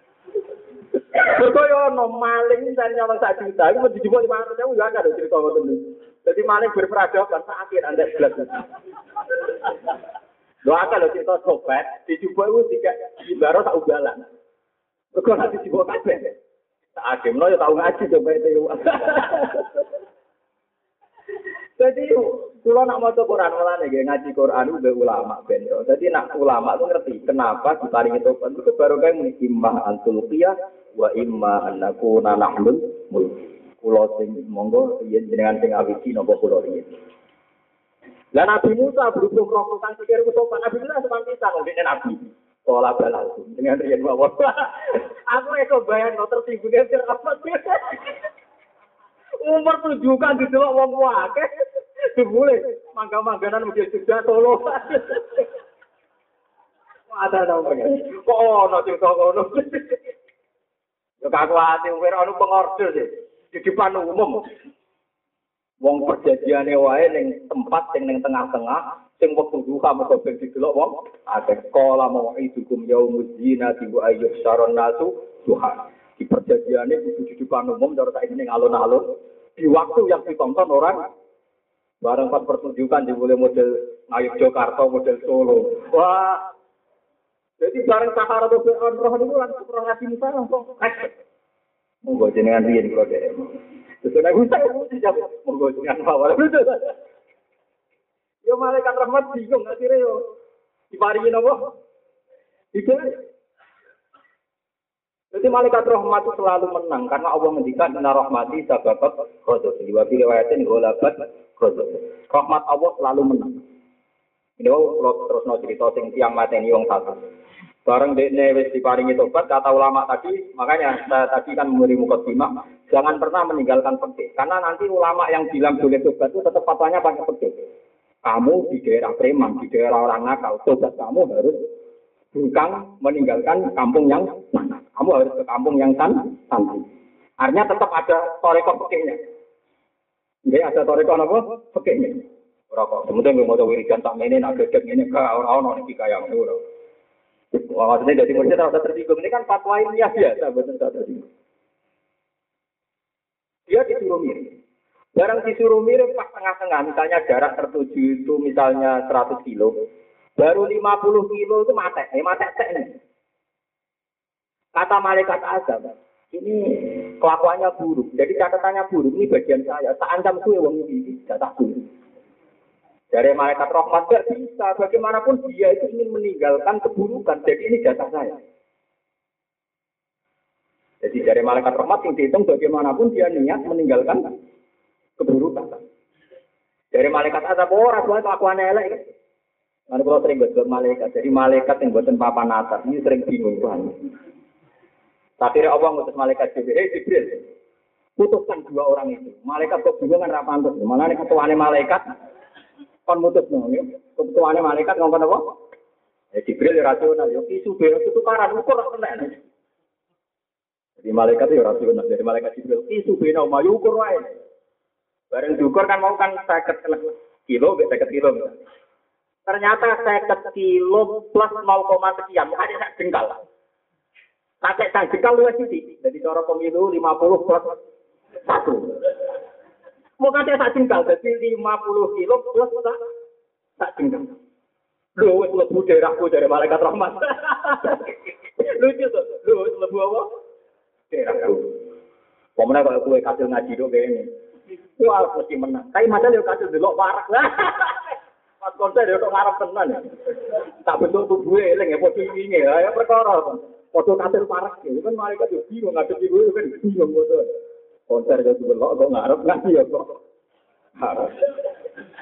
nyutek. Berkoyo no maling dan nyawa sak juta, itu mau dijemput lima ratus ribu juga ada cerita ngoten Jadi maling berperadaban sakit anda jelas. Doa kalau cerita sobat, dijemput itu tiga baru tak ugalan. Berkoyo nanti dijemput kabeh. Tak adem lo ya tahu ngaji coba itu. Jadi kalau nak mau Quran malah nih ngaji Quran udah ulama ben. Jadi nak ulama tuh ngerti kenapa diparingi tobat itu baru kayak muni imma antul wa imma annaku nanahlun mulki. Kulo sing monggo yen jenengan sing awiki nopo kulo riyen. Lah Nabi Musa berhubung roh kang sikir tobat Nabi Musa semangat pisang ngene Nabi. Pola balas dengan rian mawon. Aku itu bayang no tertibu dia apa Umur tujuh kan di dalam wong wake. Boleh mangga-mangganan mungkin juga solo. Ada dong Kok ono sing kono. Ya kaku ati umur ono pengorder sih. Di depan umum. Wong perjanjiane wae ning tempat sing ning tengah-tengah sing wektu duha mergo ben didelok wong akeh kala mau idukum yaumuz zina wa ayyuh saron nasu duha di perjanjiane kudu di depan umum cara tak ning alun-alun di waktu yang ditonton orang bareng pas pertunjukan di mulai model Ayu Jakarta model Solo wah jadi bareng Sahara tuh roh itu langsung roh ngaji Musa langsung Monggo jenengan riyen kula dhek. Terus nek Musa monggo jenengan awal. Yo malaikat rahmat bingung akhirnya yo diparingi nopo? Itu. Jadi malaikat rahmat itu selalu menang karena Allah mendikan inna rahmati sababat ghadab. Di wa riwayatin ghalabat ghadab. Rahmat Allah selalu menang. Ini kalau terus no cerita sing tiang mateni wong satu. Bareng dekne wis diparingi tobat kata ulama tadi, makanya saya tadi kan memberi mukadimah, jangan pernah meninggalkan fikih. Karena nanti ulama yang bilang boleh tobat itu tetap fatwanya pakai fikih. Kamu di daerah preman, di daerah orang nakal, tobat kamu harus bukan meninggalkan kampung yang mana. Kamu harus ke kampung yang san, santai. Artinya tetap ada toreko pekehnya. Jadi ada toreko apa? Pekehnya. Rokok. Kemudian mau tahu wiridan tak ini, nak gedek ini, ke orang-orang ini kaya ini. Maksudnya jadi murid tidak tersinggung. Ini kan fatwa ilmiah biasa, betul tidak tersinggung. Dia disuruh mirip. Barang disuruh mirip pas tengah-tengah, misalnya jarak tertuju itu misalnya 100 kilo, baru 50 kilo itu mate, eh mate ini. Kata malaikat azab, ini kelakuannya buruk. Jadi catatannya buruk, ini bagian saya. Tak ancam gue wong ini, tak buruk. Dari malaikat rahmat gak bisa. Bagaimanapun dia itu ingin meninggalkan keburukan. Jadi ini jatah saya. Jadi dari malaikat rahmat yang dihitung bagaimanapun dia niat meninggalkan keburukan. Dari malaikat azab orang tua itu aku elek. Mana kalau sering buat malaikat, jadi malaikat yang buatan papan atas ini sering bingung Tuhan. Tapi Allah ngutus malaikat Jibril, hey Jibril, putuskan dua orang itu. Malaikat kok bingung kan rapantus. Mana nih ketuanya malaikat, kon mutus nih. Ketuanya malaikat ngomong apa? Ya Jibril ya rasional, ya isu bero itu tukaran ukur kena. Jadi malaikat itu ya rasional, jadi malaikat Jibril isu bero mau ukur wae. Bareng diukur kan mau kan seket kilo, seket kilo. Ternyata seket kilo plus 0, sekian, hanya sak jengkal. Pakai sang jengkal luwes sih. Jadi cara pemilu 50 plus Satu. Mau kasih sak jengkal, jadi 50 kilo plus sak sak jengkal. Lu wis lebu daerahku dari malaikat rahmat. Lucu tuh. Lu wis lebu apa? Daerahku. Pemenang kalau kue kasil ngaji dong kayak ini. Wah, mesti menang. Tapi macam dia kasil warak lah. Pas konser dia kok ngarep tenan. Tak bentuk tubuh eling ya, foto ini ya, perkara. Foto kasil ya, kan malaikat juga bingung ngadep ibu kan bingung foto. Konser dia delok kok ngarep ngaji ya kok. Harus.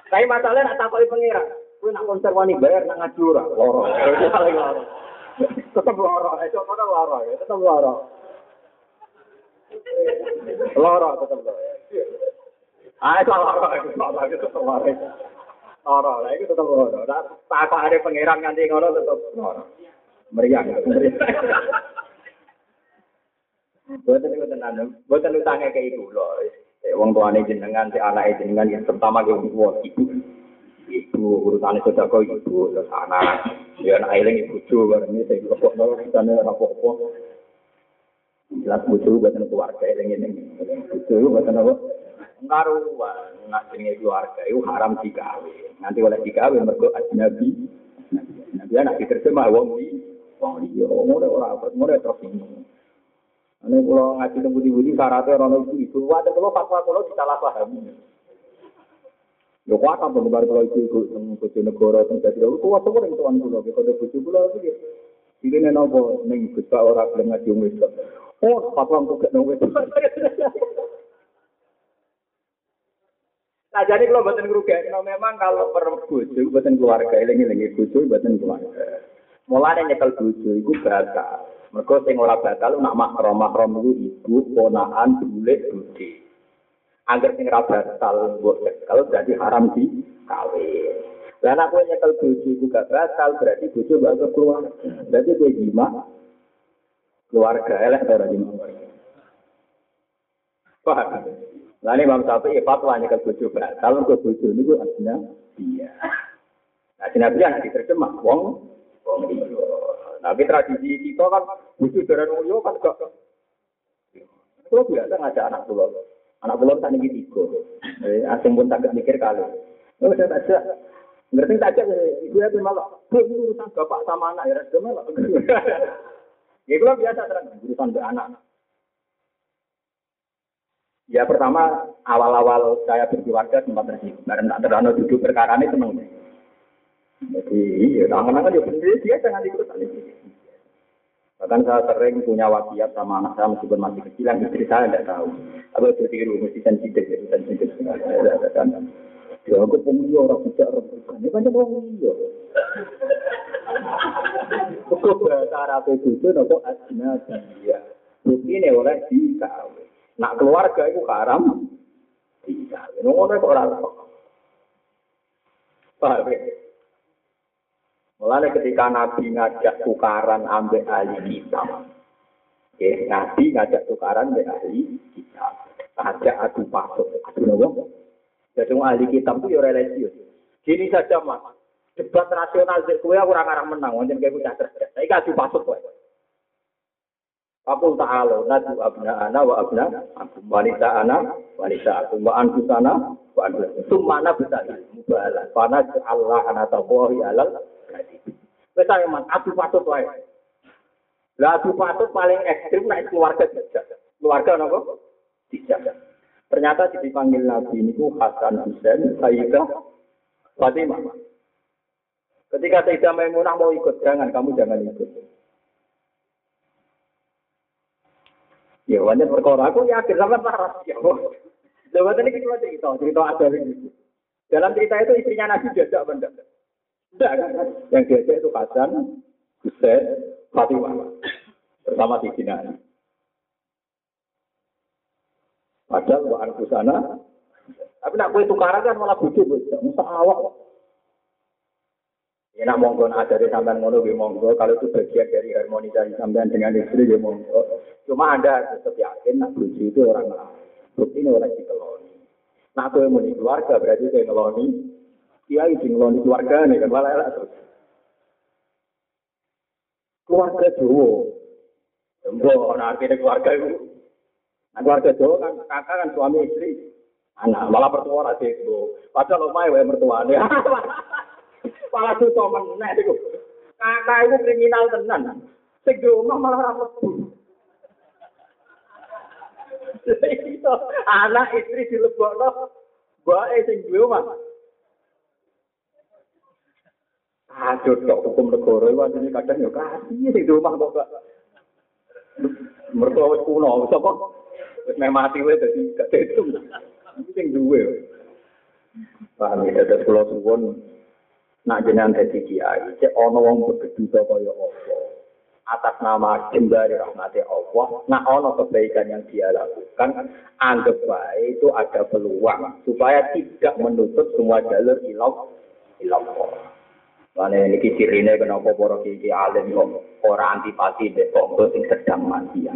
Tapi masalahnya nak takoki pengira. Kowe nak konser wani bayar nak ngaji ora? Loro. Paling loro. Eh coba loro ya, tetep loro. Loro tetep loro. Ah, itu loro loro itu tetep loro. Loro, lah itu tetep loro. Tak tak ada pangeran nganti ngono tetep loro. Meriang, meriang. Boten niku tenan, boten utange ke ibu lho. Eh, wong tuane jenengan, si anake jenengan yang terutama ke wong ibu. Ibu urutane sedekah ibu terus anak. Ya anak eling ibu bojo bareng iki sing lebokno urutane ora apa-apa. Jelas bojo boten keluarga eling eling. Bojo boten apa? Karuan, nak jenenge keluarga itu haram digawe. Nanti oleh digawe mergo ajnabi. Nabi anak diterjemah wong iki. Wong liya, ora ngono terus ini. Ini kalau ngaji tentang budi-budi, syaratnya orang itu itu. Wadah kalau fatwa kalau disalah pahami. Ya kuat apa lebar kalau itu tentang bojo negara tentang jadi dulu kuat semua yang tuan kulo. Kalau ada bojo kulo itu ya. Ini nopo neng besar orang belum ngaji itu. Oh fatwa untuk gak nunggu Nah jadi kalau buatan kerugian, no, memang kalau per bojo buatan keluarga, ini bojo buatan keluarga. Mulai nyekel bojo itu batal. Mereka sing ora batal nak mahram mahram itu ibu, ponaan, bulik, budi. Agar sing ora batal mbok kalau berarti haram di kawin. Lah nek kowe nyekel bojo iku gak batal berarti bojo gak keluar. Berarti kowe jima keluarga elek ora jima. Paham? Lah ini Imam Syafi'i fatwa nyekel bojo batal kok bojo niku aslinya iya. Nah, Nabi anak diterjemah wong wong liya. Tapi tradisi kita kan butuh darah mulio kan gak. Kalau biasa ngajak anak pulau, anak pulau tak nih tiga. Eh, asing pun tak mikir kali. Oh, saya tak ajak. Ngerti tak ajak, ibu ya malah. Bu, urusan bapak sama anak ya, sudah malah. Ya, kalau biasa terang urusan ke anak. Ya pertama awal-awal saya berkeluarga sempat tersinggung karena tak terlalu duduk perkara ini seneng. Jadi, ya, tangan-tangan ya sendiri dia jangan ikut ini. Bahkan saya sering punya wasiat sama anak saya meskipun masih kecil, yang istri saya tidak tahu. Apa bertiru, mesti sensitif, ya, sensitif. Ya, aku pemilih orang bisa orang bukan. Ini banyak orang iya. Kok bahasa Arab itu, nopo asina dia. Bukti ini oleh dikawin. Nak keluarga itu haram, dikawin. Ngono kok orang Paham ya? Mulanya ketika Nabi ngajak tukaran ambek ahli kitab. Oke, Nabi ngajak tukaran ambek ahli kitab. Ngajak adu pasuk. Adu nopo? Jadi ahli kitab itu ya religius. Gini saja mas. Debat rasional kue aku orang menang. Wajan kayak bocah cerdas. Saya adu pasuk kue. Aku ta'ala nadu abna ana wa abna wanita ana wanita aku wa anfusana wa anfusana. Sumana bisa mubalah. Fana Allah ana tawahi alal Wes ayo man, adu patut wae. Lah adu patut paling ekstrim naik keluarga dijak. Keluarga napa? Dijak. Ternyata dipanggil Nabi ini Hasan Husain, Sayyidah Fatimah. Ketika Sayyidah Maimunah mau ikut, jangan, kamu jangan ikut. Ya, wajar perkara. Aku yakin sama parah. Ya, Lewat ini kita cerita, cerita ada ini. Dalam cerita itu istrinya Nabi jajak benda. Tidak kan? Yang diajak itu Hasan, Husain, Fatimah. Bersama di sini. Padahal wa sana. Tapi nak kue tukaran kan malah bujuk, Musa awak. Ya nak monggo ada dari sampean ngono gue monggo. Kalau itu bagian dari harmonisasi sampean dengan istri gue monggo. Cuma anda tetap yakin nak bujuk itu orang lain. Bukti ini orang dikeloni. Nah, aku yang mau keluarga berarti saya ngeloni kiai sing ngeloni keluarga nih kan malah elak terus. Keluarga Jawa. Mbok ana artine keluarga itu Nah, keluarga Jawa kan kakak kan suami istri, anak malah mertua ora itu. Padahal omahe wae mertuane. malah susah meneh iku. Kakak itu kriminal tenan. Sing malah ora mlebu. anak istri dilebokno bae sing duwe omah. Aduh, tok hukum negara itu artinya kadang ya kasih sing di omah kok. Mertua wis kuno, sapa? Wis meh mati wae dadi gak dihitung. Sing duwe. Paham ya, dados kula suwun nak jenengan dadi kiai, cek ana wong begeduta kaya apa. Atas nama jembari rahmati Allah, nak ana kebaikan yang dia lakukan, anggap baik itu ada peluang supaya tidak menutup semua jalur ilah ilah Karena ini cirine kenapa para kiai alim kok ora antipati dek tonggo sing sedang maksiat.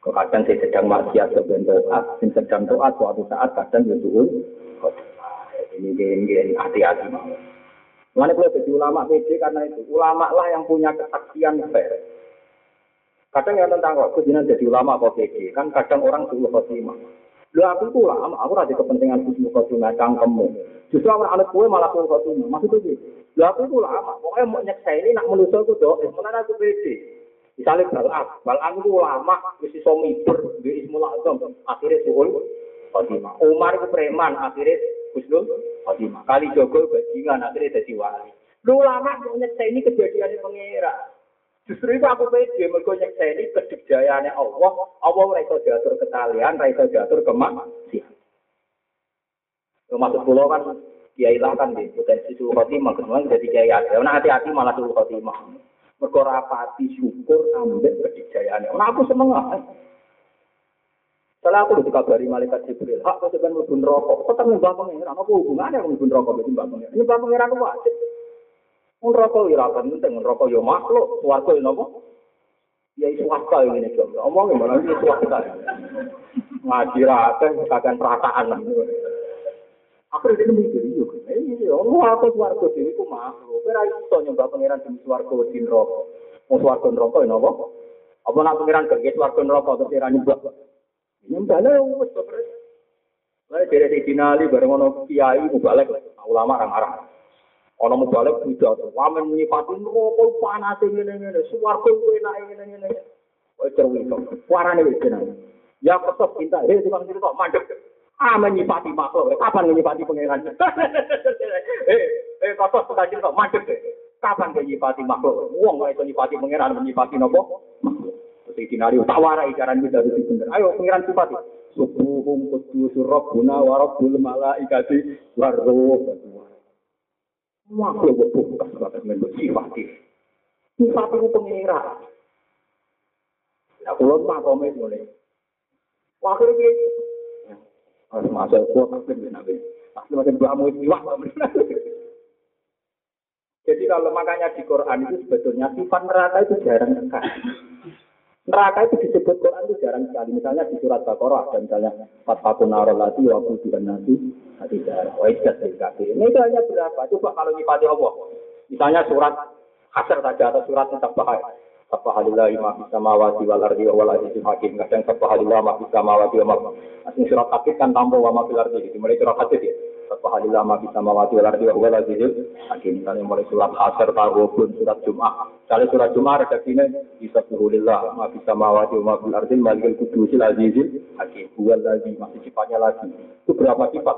Kadang sing sedang maksiat sebentar taat, sing sedang taat suatu saat kadang ya suul. Ini gini hati-hati. Mana boleh jadi ulama PD karena itu ulama lah yang punya kesaksian fair. Kadang yang tentang kok jadi ulama kok PD kan kadang orang suul khotimah. Lu aku itu ulama, aku ada kepentingan suul khotimah cangkemmu. Justru orang anak kue malah suul khotimah. Maksudnya gitu. Lu aku itu ulama, pokoknya mau nyeksa ini nak menuso aku doa, sebenarnya aku PD. Misalnya balak, balak itu ulama, mesti somiber, di ismul azam, akhirnya suul khotimah. Umar itu preman, akhirnya Husnul Khotimah. Kali Jogo bajingan akhirnya jadi wali. Lu lama nyeksa ini kejadiannya pengira. Justru itu aku pede, nyeksa ini kedikjayaannya Allah. Allah mereka diatur kesalian, mereka diatur kemaksiatan. Maksud pulau kan, kiai lah kan di potensi suruh khotimah, kemudian jadi kiai ada. Nah hati-hati malah suruh khotimah. Mereka rapati syukur ambil kedikjayaannya. Nah aku semangat. Setelah aku dikabari malaikat Jibril, hak kau sebenarnya mlebu neraka. Tetap nyembah pangeran. Apa hubungannya mlebu neraka mbek nyembah pangeran? Nyembah pangeran wajib. Neraka ya ora penting, neraka ya makhluk, swarga ya napa? Ya swasta ini nek yo. Omong malah iki swasta. Ngaji ra akeh kakek perasaan. Aku rene mikir yo. Iya, ono apa swarga dhewe ku makhluk. Ora iso nyembah pangeran di swarga di neraka. Wong swarga neraka ya napa? Apa nak pangeran kerja swarga neraka terus ora nyembah? Nyembah wis beres. Lah dari di dinali bareng ono kiai mubalek ulama arang-arang. Ono mubalek budak, wamen nyipati rokok panas ngene-ngene, swarga enak ngene-ngene. Kok cerwi kok. Warane wis jeneng. Ya kesep cinta, hei tukang cerita mandek. Ah menyipati makhluk, kapan menyipati pangeran? Eh, eh kotos tukang cerita mandek. Kapan menyipati makhluk? Wong kok iso nyipati pangeran menyipati nopo? Terus dinari tawara icaran kita harus bener. Ayo pengiran sifat. Subuhum kudus rabbuna wa malaikati warruh. Makhluk bukas kata men sifat Sifat itu pengiran. Nah, kalau tak komen mulai. Wakil ini. Harus masuk kuat tapi nabi. Pasti macam kamu itu wah. Jadi kalau makanya di Quran itu sebetulnya sifat neraka itu jarang sekali. Neraka itu disebut Quran itu jarang sekali. Misalnya di surat Baqarah ada misalnya Fatfatun narol lati wa kudiban nasi hati darah wa ikat Ini itu hanya berapa? Coba kalau nyipati Allah. Misalnya surat Hasr saja atau surat Sabah. Sabahalillahi ma fis samawati wal ardi wa wal azizul hakim. Kadang sabahalillahi ma fis samawati wa ma. Asing surat Hadid kan tambah wa ma fil ardi. Dimulai surat Hadid ya. Subhanallah ma bisa mawati wal ardi wa huwa azizul hakim. Misalnya mulai surat Hasr, Tawabun, surat Jum'ah. Misalnya surat Jum'ah redaksinya bisa Bismillahillah ma bisa mawati wa fil ardi malikul kudusil azizul hakim. Huwa lagi masih sifatnya lagi. Itu berapa sifat?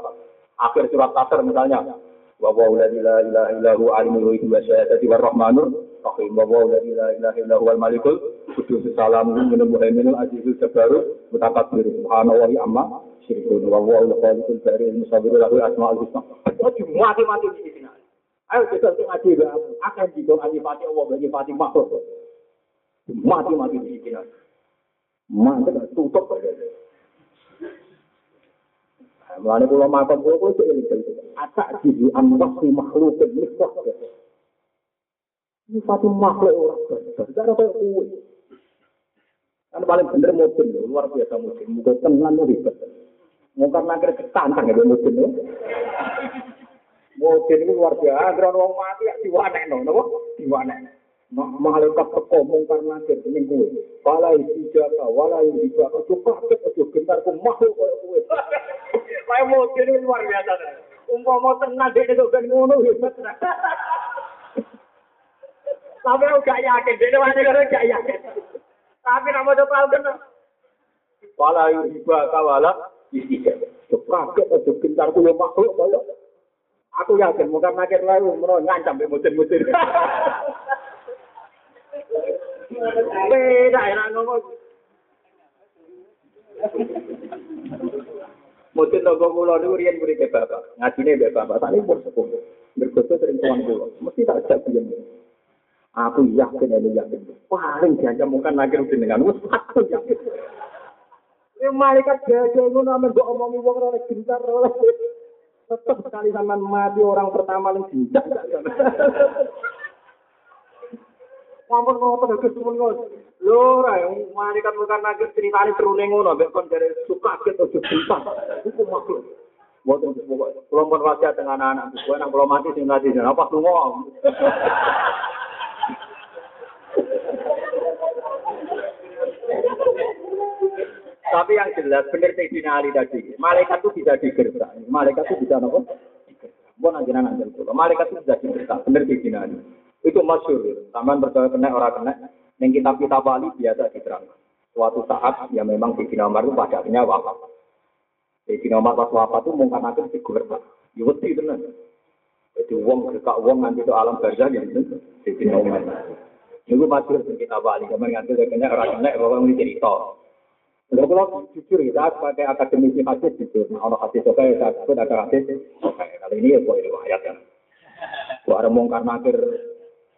Akhir surat Hasr misalnya wa huwa la ilaha illa huwa alimul ghaibi wa syahadati war rahmanur rahim wa huwa la ilaha illa huwa al malikul kudus salamun minal muhaiminul azizul jabbarul mutakabbir subhanallahi amma syirkun wa wa ul khaliqul bari al musawwir lahu asmaul husna. Ojo mati-mati di sini. Ayo kita ngaji aku. Akan didong ngaji pati Allah bagi makhluk. Mati-mati di sini. Mantap tutup. Mulane kula makan kula kula sik eling itu. Atak jibu an wasi makhluk miswah. Ini satu makhluk orang. Tidak ada kayak. Kan paling bener mungkin luar biasa mungkin. Mungkin tenan ribet. Mau karena kira ketantang ya mungkin ya. Mungkin ini luar biasa. Agar orang mati ya diwane no, no, diwane. Nah, malaikat teko mungkar nakir ning kowe. Wala ijaka, wala ijaka, ojo kaget, ojo gentar ku makhluk koyo kowe. Kayak mau ini luar biasa. Umpama tenang dia itu kan ngono. Tapi aku gak yakin, dia kan gak yakin. Tapi nama itu tahu kan. Wala ijaka, wala ijaka. Ojo kaget, ojo gentar ku makhluk koyo Aku yakin mungkar nakir lalu menawa ngancam mutin-mutin. Beda enak ngomong. Mungkin toko kula niku riyen murid bapak, ngajine mbek bapak, tadi pun sepuh. Bergoso sering tuan kula, mesti tak ajak biyen. Aku yakin ini yakin. Paling diancam mungkin lagi rutin dengan aku yakin. Ini malaikat gajah ngono amen mbok omongi wong ora gentar ora. Tetep sekali sampean mati orang pertama yang jinjak. Mampun ngoten Gus mun ngono. Lho ora malaikat bukan nagih ceritane terune ngono mbek kon jare suka ket ojo sumpah. Iku makhluk. Pokok kula pun wasiat dengan anak-anak gue nang kula mati sing mati apa lunga. Tapi yang jelas benar Sayyidina Ali tadi, malaikat itu bisa digertak. Malaikat itu bisa apa? Digertak. Mau nanti Malaikat itu bisa digertak. Benar Sayyidina Ali. Itu masyur. Taman percaya kena orang kena. Yang kitab-kitab wali biasa diterangkan. Suatu saat ya memang di Umar itu pada akhirnya wafat. Di Umar pas wafat itu mungkin akan figur Ya itu tenan. Jadi uang berkak uang nanti itu alam barzah gitu. Di Umar. Itu masyur di kitab wali. Kamu nganti kena orang kena orang cerita. Kalau kalau jujur kita pakai akademisi hadis jujur. Nah, orang hadis oke, saya sebut ada hadis. Oke, kali ini ya buat riwayat kan. Buat ada mungkar nakir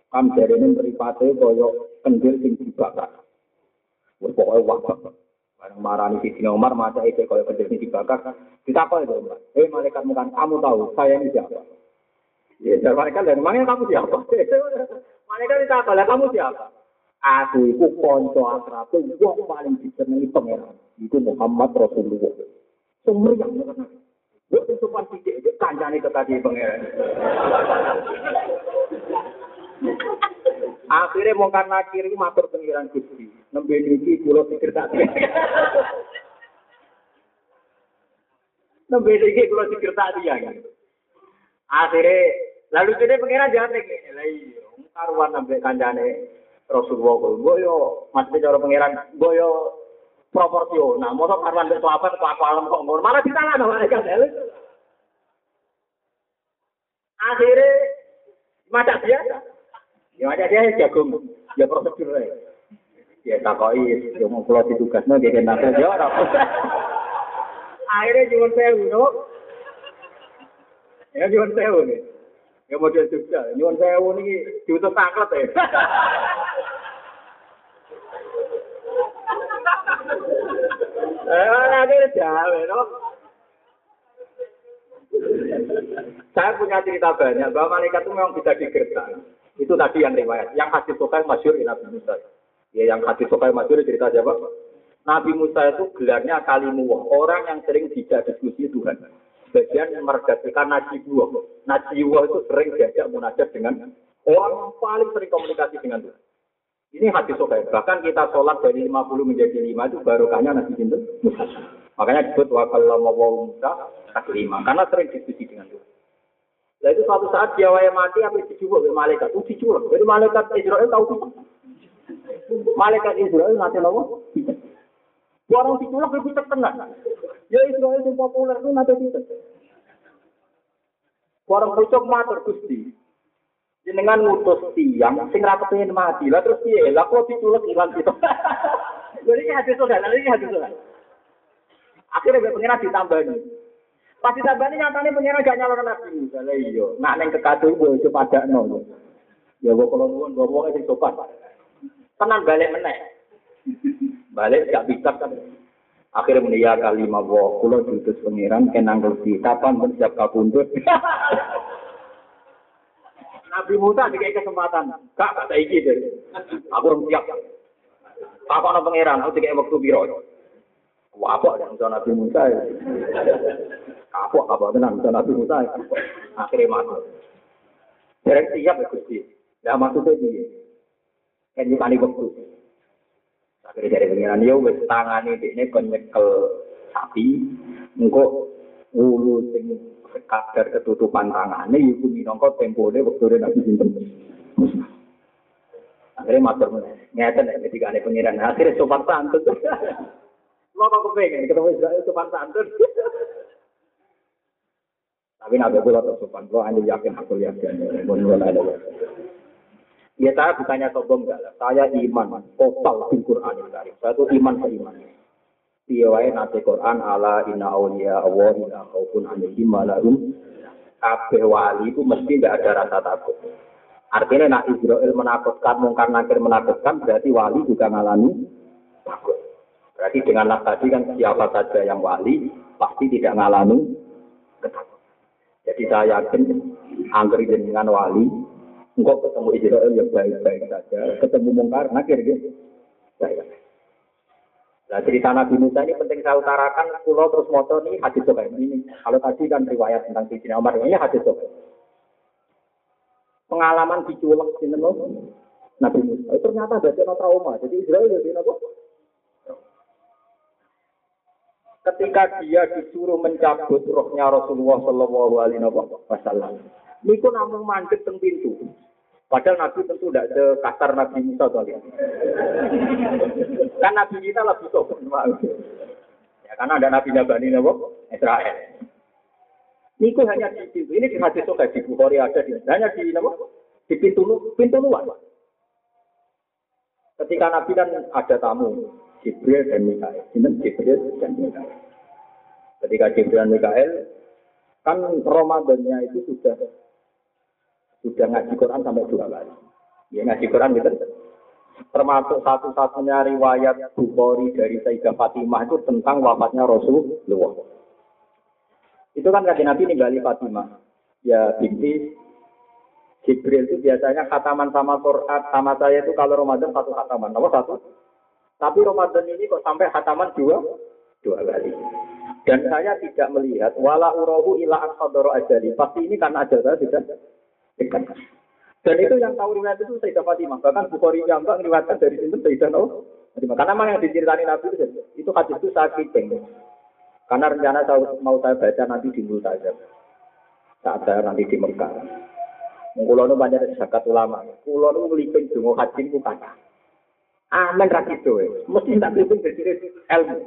Kam dari ini meripate koyo kendil sing dibakar. Pokoke wabak. Barang marani di Sina Umar masa itu koyo kendil sing dibakar. Apa itu Umar? Eh malaikat bukan kamu tahu saya ini siapa? Ya, dan malaikat dan mana kamu siapa? malaikat apa? Kamu siapa? Aku itu konco akrab, wong paling disenangi pangeran. Itu Muhammad Rasulullah. Sumriyang Gue sopan sidik, kancane kekasih pangeran. Akhirnya mau karena kiri matur pengiran Gusti. Nembe niki kula pikir tak. Nembe niki kula pikir tak dia. Akhirnya lalu jadi pengiran jangan begini. Lah iya, karuan nembe kancane Rasulullah kok. Boyo mesti cara pengiran boyo proporsional. Mosok karuan mbek apa kok aku alam kok ngono. Malah ditangan mereka. Akhirnya macam biasa. Ya ada dia jagung, ya prosedur ya. Ya takoi, ya mau pulau ditugasnya dia kena ya ora. Akhirnya cuma sewu, no? Ya cuma sewu nih. Ya model Jogja, nyuwun sewu niki diutus taklet ya. Eh? Saya punya cerita banyak bahwa malaikat itu memang bisa digertak. Itu tadi yang riwayat. Yang hadis Sokai masyur Nabi Musa. Ya yang hadis Sokai masyur cerita siapa? Nabi Musa itu gelarnya kalimuwah. Orang yang sering tidak diskusi Tuhan. Bagian mergatikan najiwah. Najiwah itu sering diajak munajat dengan orang paling sering komunikasi dengan Tuhan. Ini hadis Sokai. Bahkan kita sholat dari 50 menjadi 5 itu barokahnya Nabi Musa. Makanya disebut wakal Musa lima. Karena sering diskusi dengan Tuhan. Nah itu suatu saat dia waya mati apa dijubuk oleh malaikat. Itu diculak. Jadi malaikat Israel tahu itu. Malaikat Israel nanti nopo. Orang diculak itu terkenal. Ya Israel yang populer itu nanti itu. Orang pucuk matur Gusti. Jenengan ngutus tiang sing ra kepengin mati. Lah terus piye? Lah kok diculak ilang gitu. Jadi ini hadis saudara, ini hadis saudara. Akhirnya pengen ditambahin. Pasti tambah ini nyatanya pengiran gak nyalon nabi Musa. Lah iya, nak neng kekadu gue coba ada no. Ya gue kalau nuwun gue mau sing sopan. Tenan balik meneh. Balik gak bisa kan. Akhirnya mulia kali mawo kulo diutus pengiran kenang di kapan bersiap kabundut. Nabi Musa dikasih kesempatan. Kak kata iki deh. Aku belum siap. Apa ono pangeran? Aku dikasih waktu biro. Apa yang Nabi Musa? Kapok kapok tenang bisa Nabi Musa. Akhirnya masuk. Derek siap ya Gusti. Ya maksudnya dia. Kan nyukani waktu. Akhirnya dari pengiran yo wis tangane dekne kon nyekel sapi, engko ulu sing kadar ketutupan tangane iku minangka tempone wektune Nabi sinten. Akhirnya matur ngeten nek ketika ane pengiran akhirnya sopan santun. Lo kok kepengen ketemu Israel sopan santun. Tapi nabi kula tetap sopan, kula hanya yakin aku yakin. Ya saya bukannya sombong enggak lah. Saya iman total di Quran ini. Saya itu iman ke iman. Dia wae nate Quran ala inna awliya Allah ila khaufun alaihim wa lahum kabeh wali itu mesti tidak ada rasa takut. Artinya nak Israel menakutkan, mungkar nakir menakutkan, berarti wali juga ngalami takut. Berarti dengan nas tadi kan siapa saja yang wali pasti tidak ngalami ketakutan. Jadi saya yakin angker dengan wali Engkau ketemu Israel yang baik-baik saja, ketemu mungkar, nakir gitu. Saya. Nah cerita Nabi Musa ini penting saya utarakan, pulau terus motor ini hadis sobat ini. Kalau tadi kan riwayat tentang Sidina Umar, ini hadis sobat. Pengalaman diculek di Nabi Musa. Itu ternyata ada trauma. Jadi Israel jadi apa? Ketika dia disuruh mencabut rohnya Rasulullah Shallallahu Alaihi Wasallam, niku namun mandek teng pintu. Padahal Nabi tentu tidak sekasar Nabi Musa kalian. kan Nabi kita lebih sopan. Ya, karena ada Nabi Nabani Nabi Israel. Niku hanya di pintu. Ini di hadis sokai di Bukhari ada di hanya di Nabi di pintu pintu luar. Ketika Nabi kan ada tamu Jibril dan Mikael. Ini Jibril dan Mikael. Ketika Jibril dan Mikael kan Ramadannya itu sudah sudah ngaji Quran sampai dua kali. Ya ngaji Quran gitu. Termasuk satu-satunya riwayat Bukhari dari Sayyidah Fatimah itu tentang wafatnya Rasulullah. Itu kan kajian Nabi ninggali Fatimah. Ya binti Jibril itu biasanya khataman sama Quran sama saya itu kalau Ramadan satu khataman. Nomor satu. Tapi Ramadan ini kok sampai khataman dua dua kali. Dan saya tidak melihat wala urahu ila ajali. Pasti ini karena ajal saya tidak. Dan itu yang tahu riwayat itu Sayyidah Fatimah. Bahkan Bukhari yang enggak meriwayatkan dari sini Sayyidah Fatimah. Karena memang yang diceritani Nabi itu, itu hadis itu saat kiting. Karena rencana saya, mau saya baca nanti di saja. Saat saya nanti di Mekah. Kulo banyak zakat ulama. Kulo nu ngelipin dungo haji ku kata. Amin ra gitu. Mesti tak ngelipin dari ilmu.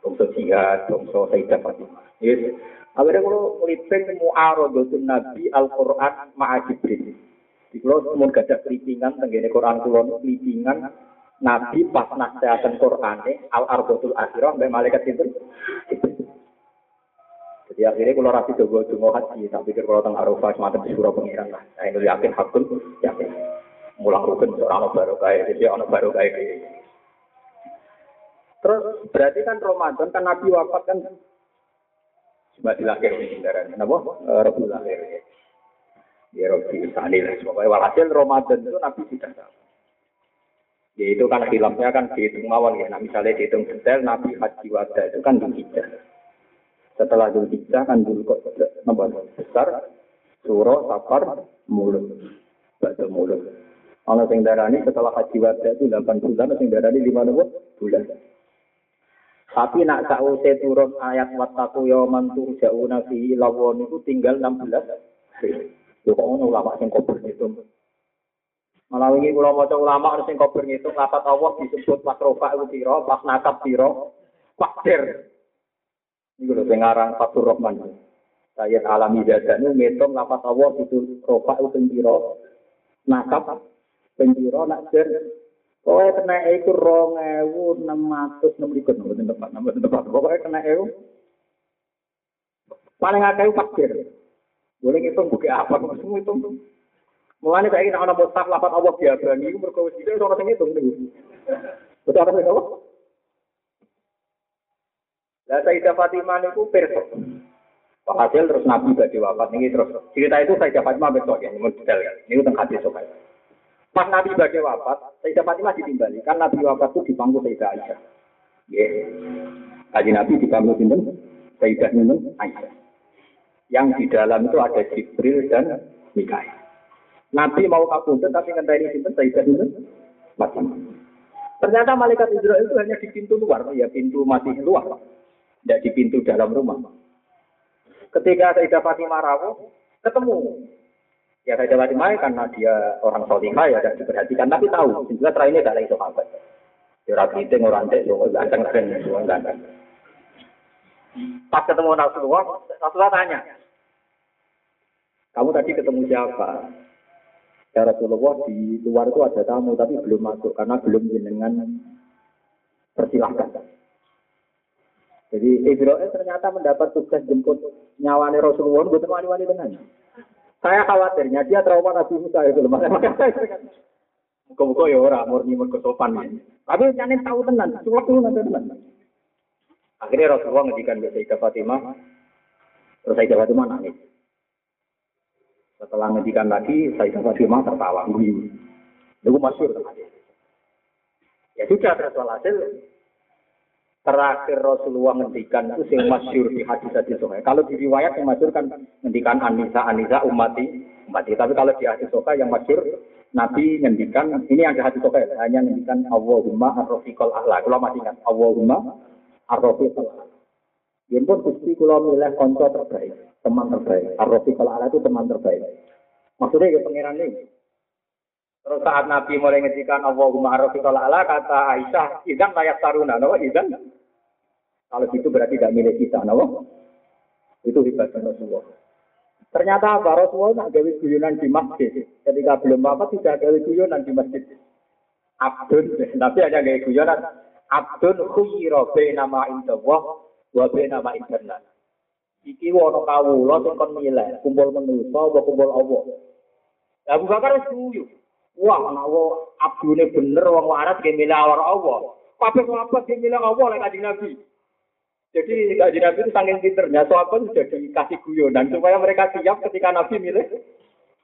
Bangsa jihad, bangsa Sayyidah Fatimah. Yes. Akhirnya kalau meliping mu'arodatun Nabi Al-Quran ma'a Jibril. Di kalau semua gajah kelipingan, tenggine Quran kulon kelipingan, Nabi pas nasihatan Quran Al-Arbatul Akhirah, sampai malaikat itu. Jadi akhirnya kalau rapi coba dungo haji, tak pikir kalau tentang Arafah semacam di surah pengiran lah. Saya ini yakin hakun, yakin. Mulang rukun seorang baru kaya, jadi orang baru kaya. Terus berarti kan Ramadan kan Nabi wafat kan Cuma dilahir di kendaraan. Kenapa? Eh, Rabu lahir. Ya Rabi Sani lah. Pokoknya walhasil Ramadan itu Nabi sudah tahu. Ya itu kan filmnya kan dihitung awal ya. Nah misalnya dihitung detail Nabi Haji Wada itu kan Dulhijjah. Setelah Dulhijjah kan dulu kok nomor besar Surah, Safar, Mulut. Batu Mulut. Kalau sing darani setelah Haji Wada itu 8 bulan, sing darani 5 bulan. Tapi nak sause turun ayat wattaku yauman turja'una fi lawon itu tinggal 16. Yo kok ono ulama sing kober gitu. Malah wingi kula maca ulama sing kober ngitung lapat Allah disebut pas rofa iku pira, pas nakap pira, fakir. Iku lho pengarang Fatur Rahman. Saya alami dadane ngitung lapat Allah itu rofa iku pira, nakap pira nak Pokoknya kena itu enam ribu nomor tempat nomor tempat. Pokoknya kena ewu paling akeh fakir. Boleh ngitung buka apa? Semua hitung. Mulane saya ingin ana mustaf lapat Allah dia berani itu mergo wis dite ora sing ngitung niku. Betul apa apa? Lah Sayyidah Fatimah niku. Pak Hasil terus Nabi badhe wafat niki terus cerita itu Sayyidah Fatimah besok ya, mun detail ya. Niku teng hadis sopan. Pas Nabi bagai wafat, Sayyidah Fatimah ditimbali. Kan Nabi wafat itu di pangku Sayyidah Aisyah. Ya. Kaji Nabi di pangku sinten? Sayyidah Nunun Aisyah. Yang di dalam itu ada Jibril dan Mikael. Nabi mau kabundut tapi ngenteni sinten Sayyidah Nunun Fatimah. Ternyata malaikat Israel itu hanya di pintu luar, ya pintu masih luar, tidak di pintu dalam rumah. Ketika Sayyidah Fatimah rawuh, ketemu. Ya Sayyidah Fatimah karena dia orang solihah ya tidak diperhatikan, tapi tahu, juga terakhirnya tidak lagi sahabat. Ya rapi itu orang cek, ya ganteng ya ganteng. Pas ketemu Rasulullah, Rasulullah tanya, kamu tadi ketemu siapa? Ya Rasulullah di luar itu ada tamu tapi belum masuk karena belum jenengan persilahkan. Jadi Ibrahim ternyata mendapat tugas jemput nyawanya Rasulullah buat wali-wali dengan. Saya khawatirnya dia trauma Nabi Musa itu. Muka-muka ya orang murni mergo sopan. Tapi jangan tahu tenan, sulap dulu nanti tenan. Akhirnya Rasulullah ngedikan Sayyidah Fatimah, terus Sayyidah Fatimah nangis. Setelah ngedikan lagi, Sayyidah Fatimah tertawa, guyu. Itu masyur Ya sudah, terus hasil terakhir Rasulullah ngendikan itu sing masyur di hadis hadis. Kalau di riwayat yang masyur kan ngendikan Anisa Anisa umati umati. Tapi kalau di hadis yang masyur Nabi ngendikan ini ada hadis sokai hanya ngendikan Allahumma arrofiqol ahla. Kalau masih ingat Allahumma arrofiqol ahla. Yang pun gusti kalau milih konco terbaik, teman terbaik. Arrofiqol ahla itu teman terbaik. Maksudnya ya pangeran ini. Terus saat Nabi mulai ngedikan Allahumma arrofiqol ahla kata Aisyah, idan layak taruna, no? idan kalau gitu berarti tidak milik kita, no? Itu hebatnya Rasulullah. Ternyata apa? Rasulullah nak gawe guyonan di masjid. Ketika belum apa tidak gawe guyonan di masjid. Abdun, tapi hanya gawe guyonan. Abdun khuyiro nama indallah wa nama internet. Iki wono kawula sing kon milih, kumpul manusa apa kumpul Allah. Abu Bakar wis. Wah, ana abdune bener wong waras ge milih Allah. Kabeh sahabat ge milih Allah lek kanjeng Nabi. Jadi kaji Nabi itu saking pinternya, sahabat sudah dikasih guyonan supaya mereka siap ketika Nabi milih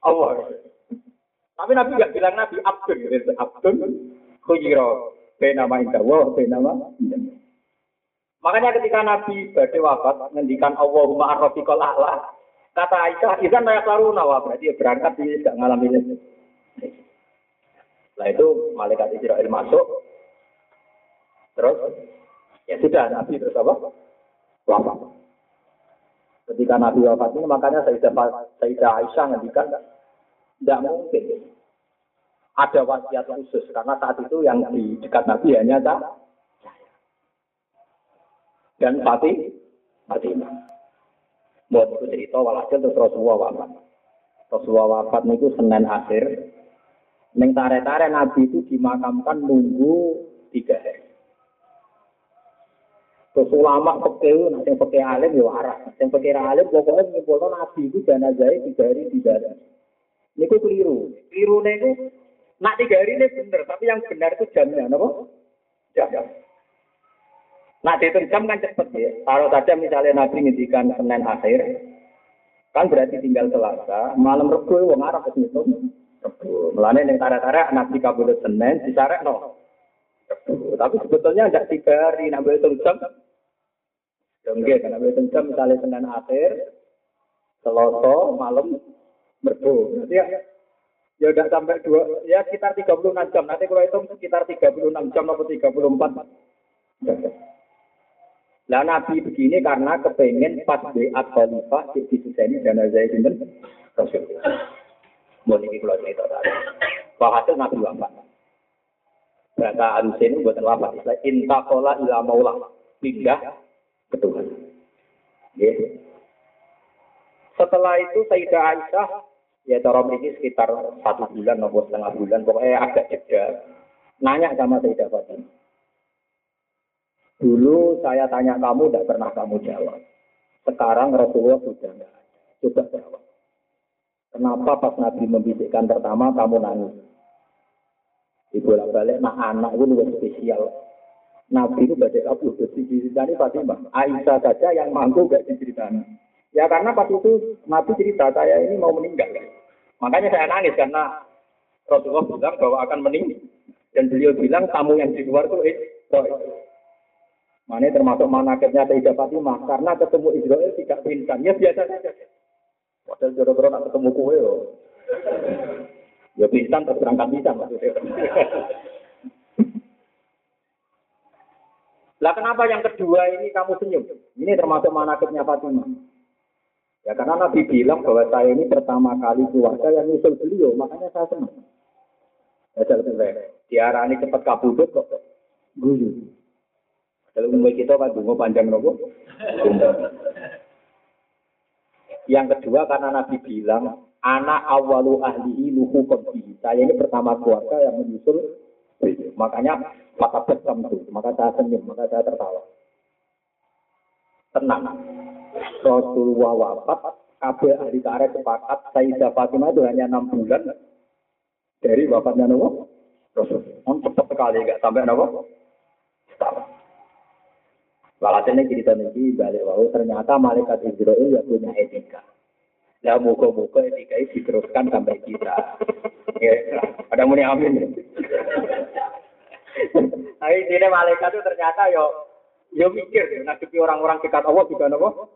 Allah. Tapi Nabi nggak bilang Nabi Abdul. Abdul khuyiro, nama indawa, nama Makanya ketika Nabi badai wafat, ngendikan Allahumma arrofiqol a'la, kata Aisyah, izan layak laru nawa, berarti berangkat dia tidak ngalami ini. Setelah itu malaikat Israel masuk, terus Ya sudah, Nabi terus apa? Wafat. Ketika Nabi wafat ini, makanya Sayyidah, Sayyidah Aisyah ngendikan, tidak mungkin ada wasiat khusus karena saat itu yang di dekat Nabi hanya saya dan Fatih Fatimah. Buat itu cerita walhasil terus Rasulullah wafat. Rasulullah wafat itu Senin akhir. Neng tare-tare Nabi itu dimakamkan nunggu tiga hari. Terus ulama pekeh, nah yang pekeh alim ya waras. Yang pekeh alim pokoknya menyimpulkan nabi itu jenazah tiga hari tiga hari. Ini itu keliru. Keliru itu, nak tiga hari ini benar, tapi yang benar itu jamnya, apa? Jam. Nah, dihitung jam kan cepet ya. Kalau saja misalnya Nabi ngintikan Senin akhir, kan berarti tinggal Selasa, malam Rebu wong Arab wis ngitung Rebu. Mulane ning tara-tara Nabi kabul Senin disarek no. Tapi sebetulnya ada tiga hari, nambah hitung jam, Enggak, karena betul jam misalnya Senin akhir, Seloso malam merbu. Nanti ya, ya udah sampai dua, ya sekitar 36 jam. Nanti kalau hitung sekitar 36 jam atau 34. Nah Nabi begini karena kepengen pas di khalifah di sini dan saya sinten Rasul. Mau ini kalau cerita tadi. Hasil Nabi wafat. Bahasa Anusin buatan wafat. Intakola ila maulah. Pindah ke Tuhan. Setelah itu Sayyidah Aisyah, ya cara ini sekitar satu bulan atau setengah bulan, pokoknya agak jeda. Nanya sama Sayyidah Fatimah. Dulu saya tanya kamu, tidak pernah kamu jawab. Sekarang Rasulullah sudah tidak Coba jawab. Kenapa pas Nabi membisikkan pertama kamu nangis? Ibu balik, nah anak itu lebih spesial. Nabi itu baca kabur, diceritani Fatimah. Aisyah saja yang mampu gak diceritani. Ya karena pas itu Nabi cerita saya ini mau meninggal. Makanya saya nangis karena Rasulullah bilang bahwa akan meninggal. Dan beliau bilang tamu yang di luar itu Israel. Mana termasuk manakibnya Sayyidah Fatimah. Karena ketemu Israel tidak pingsan. Ya biasa saja. Padahal jodoh-jodoh nak ketemu kue yo. Ya pisan terus berangkat pisan maksudnya. Lah kenapa yang kedua ini kamu senyum? Ini termasuk manakibnya Fatimah. Ya karena Nabi bilang bahwa saya ini pertama kali keluarga yang nyusul beliau, makanya saya senang. Ya jalan baik. Diarani cepat kabudut kok. Guyu. Kalau mulai kita kan Bungo panjang nopo. Yang kedua karena Nabi bilang anak awalu ahlihi luhu qabdi. Saya ini pertama keluarga yang menyusul Makanya mata bersam itu, maka saya senyum, maka saya tertawa. Tenang. Rasulullah wafat, kabel ahli tarik sepakat, Sayyidah Fatimah itu hanya enam bulan dari wafatnya Nabi Rasul. Cepat sekali, nggak sampai Nabi Setahun. Walhasilnya cerita ini balik wau ternyata malaikat Israel ya punya etika. Lah muka-muka etika ini diteruskan sampai kita. Ya, ada muni amin. Tapi sini malaikat itu ternyata yo yo mikir, ngadepi orang-orang dekat Allah juga nopo.